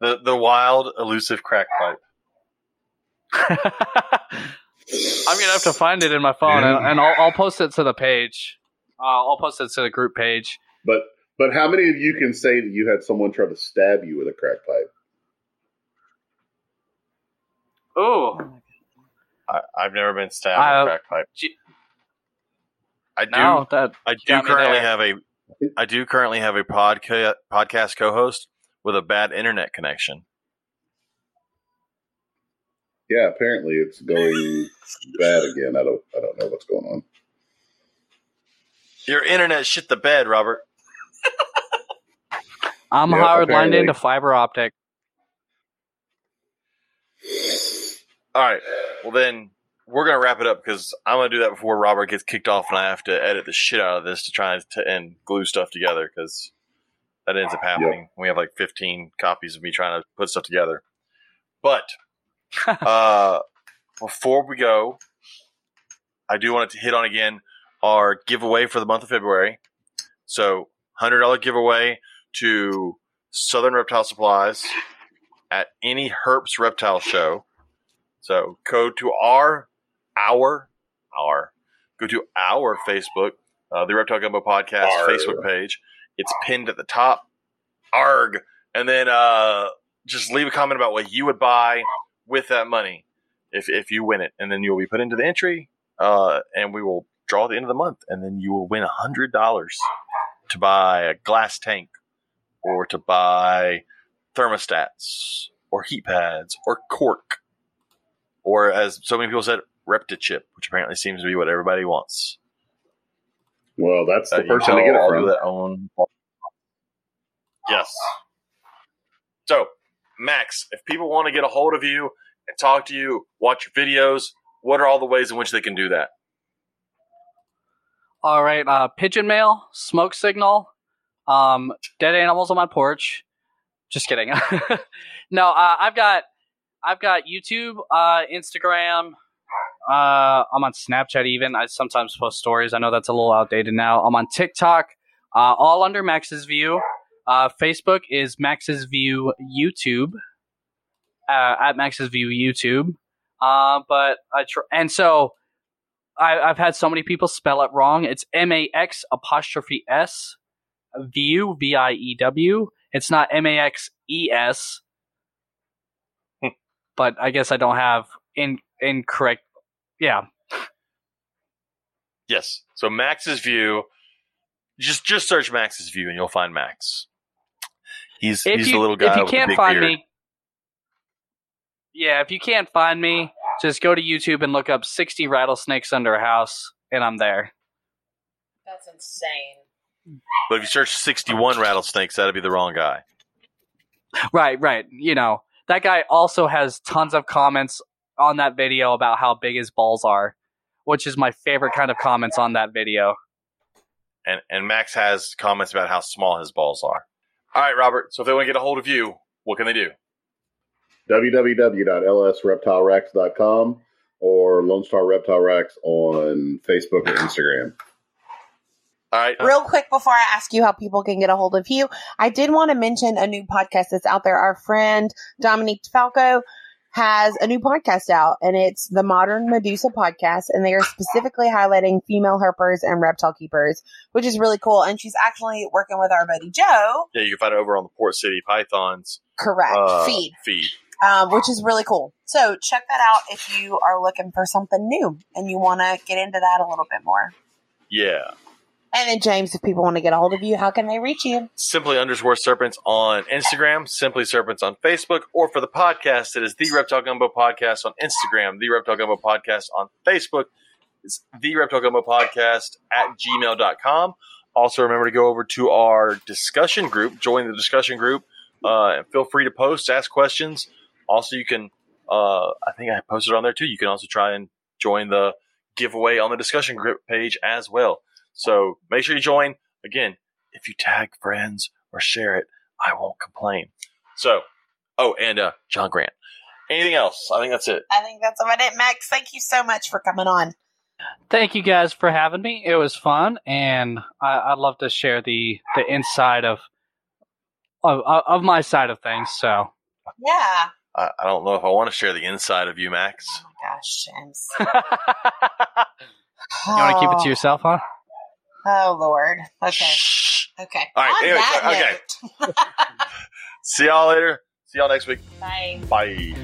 The the wild elusive crack pipe. I'm gonna have to find it in my phone, and, and I'll, I'll post it to the page. Uh, I'll post it to the group page. but but how many of you can say that you had someone try to stab you with a crack pipe? Ooh, I, I've never been stabbed I- with a crack pipe. Gee- I do no, that I do currently there. have a I do currently have a podca- podcast co-host with a bad internet connection. Yeah, apparently it's going bad again. I don't I don't know what's going on. Your internet shit the bed, Robert. I'm Yeah, hard lined into fiber optic. All right. Well, then we're gonna wrap it up because I'm gonna do that before Robert gets kicked off, and I have to edit the shit out of this to try to and glue stuff together because that ends up happening. We have like 15 copies of me trying to put stuff together. But uh, before we go, I do want to hit on again our giveaway for the month of February. So, hundred dollar giveaway to Southern Reptile Supplies at any Herps Reptile Show. So go to our our our go to our Facebook, uh, the Reptile Gumbo Podcast Arg. Facebook page. It's pinned at the top. Arg. And then uh, just leave a comment about what you would buy with that money if, if you win it. And then you will be put into the entry, uh, and we will draw at the end of the month. And then you will win $100 to buy a glass tank or to buy thermostats or heat pads or cork or as so many people said, ReptiChip, which apparently seems to be what everybody wants. Well, that's the Uh, person to get it from. that own. Yes. So, Max, if people want to get a hold of you and talk to you, watch your videos, what are all the ways in which they can do that? All right, uh, pigeon mail, smoke signal, um, dead animals on my porch. Just kidding. no, uh, I've got, I've got YouTube, uh, Instagram. Uh, I'm on Snapchat. Even I sometimes post stories. I know that's a little outdated now. I'm on TikTok. Uh, all under Max's View. Uh, Facebook is Max's View YouTube. Uh, at Max's View YouTube. Uh, but I tr- and so I, I've had so many people spell it wrong. It's M A X apostrophe S view V I E W. It's not M A X E S. But I guess I don't have in incorrect. Yeah, Yes. So Max's view. Just just search Max's view and you'll find Max. He's if he's you the little guy if you can't find beard. me, yeah, if you can't find me, just go to YouTube and look up sixty rattlesnakes under a house, and I'm there. That's insane. But if you search 61 rattlesnakes, that'd be the wrong guy. Right, right. You know, that guy also has tons of comments on that video about how big his balls are, which is my favorite kind of comments on that video. And and Max has comments about how small his balls are. All right, Robert. So if they want to get a hold of you, what can they do? www.lsreptilerex.com or Lone Star Reptile Rex on Facebook or Instagram. All right. Real quick before I ask you how people can get a hold of you, I did want to mention a new podcast that's out there. Our friend Dominique Falco has a new podcast out and it's the Modern Medusa podcast and they are specifically highlighting female herpers and reptile keepers, which is really cool. And she's actually working with our buddy Joe. Yeah, you can find it over on the Port City Pythons Correct. uh, Feed. Feed. Um, which is really cool. So check that out if you are looking for something new and you want to get into that a little bit more. Yeah. And then James, if people want to get a hold of you, how can they reach you? Simply underscore serpents on Instagram, simply serpents on Facebook, or for the podcast, it is the Reptile Gumbo Podcast on Instagram, the Reptile Gumbo Podcast on Facebook. It's the Reptile Gumbo Podcast at gmail.com. Also, remember to go over to our discussion group, join the discussion group, uh, and feel free to post, ask questions. Also, you can, uh, I think I posted on there too. You can also try and join the giveaway on the discussion group page as well. So make sure you join. Again, if you tag friends or share it, I won't complain. So, oh, and uh, John Grant. Anything else? I think that's it. I think that's about it. Max, thank you so much for coming on. Thank you guys for having me. It was fun, and I, I'd love to share the the inside of of, of my side of things. So, Yeah. I, I don't know if I want to share the inside of you, Max. Oh my gosh, James. you want to keep it to oh. yourself, huh? Oh Lord. Okay. Shh. Okay. All right, On anyway, that okay. See y'all later. See y'all next week. Bye. Bye.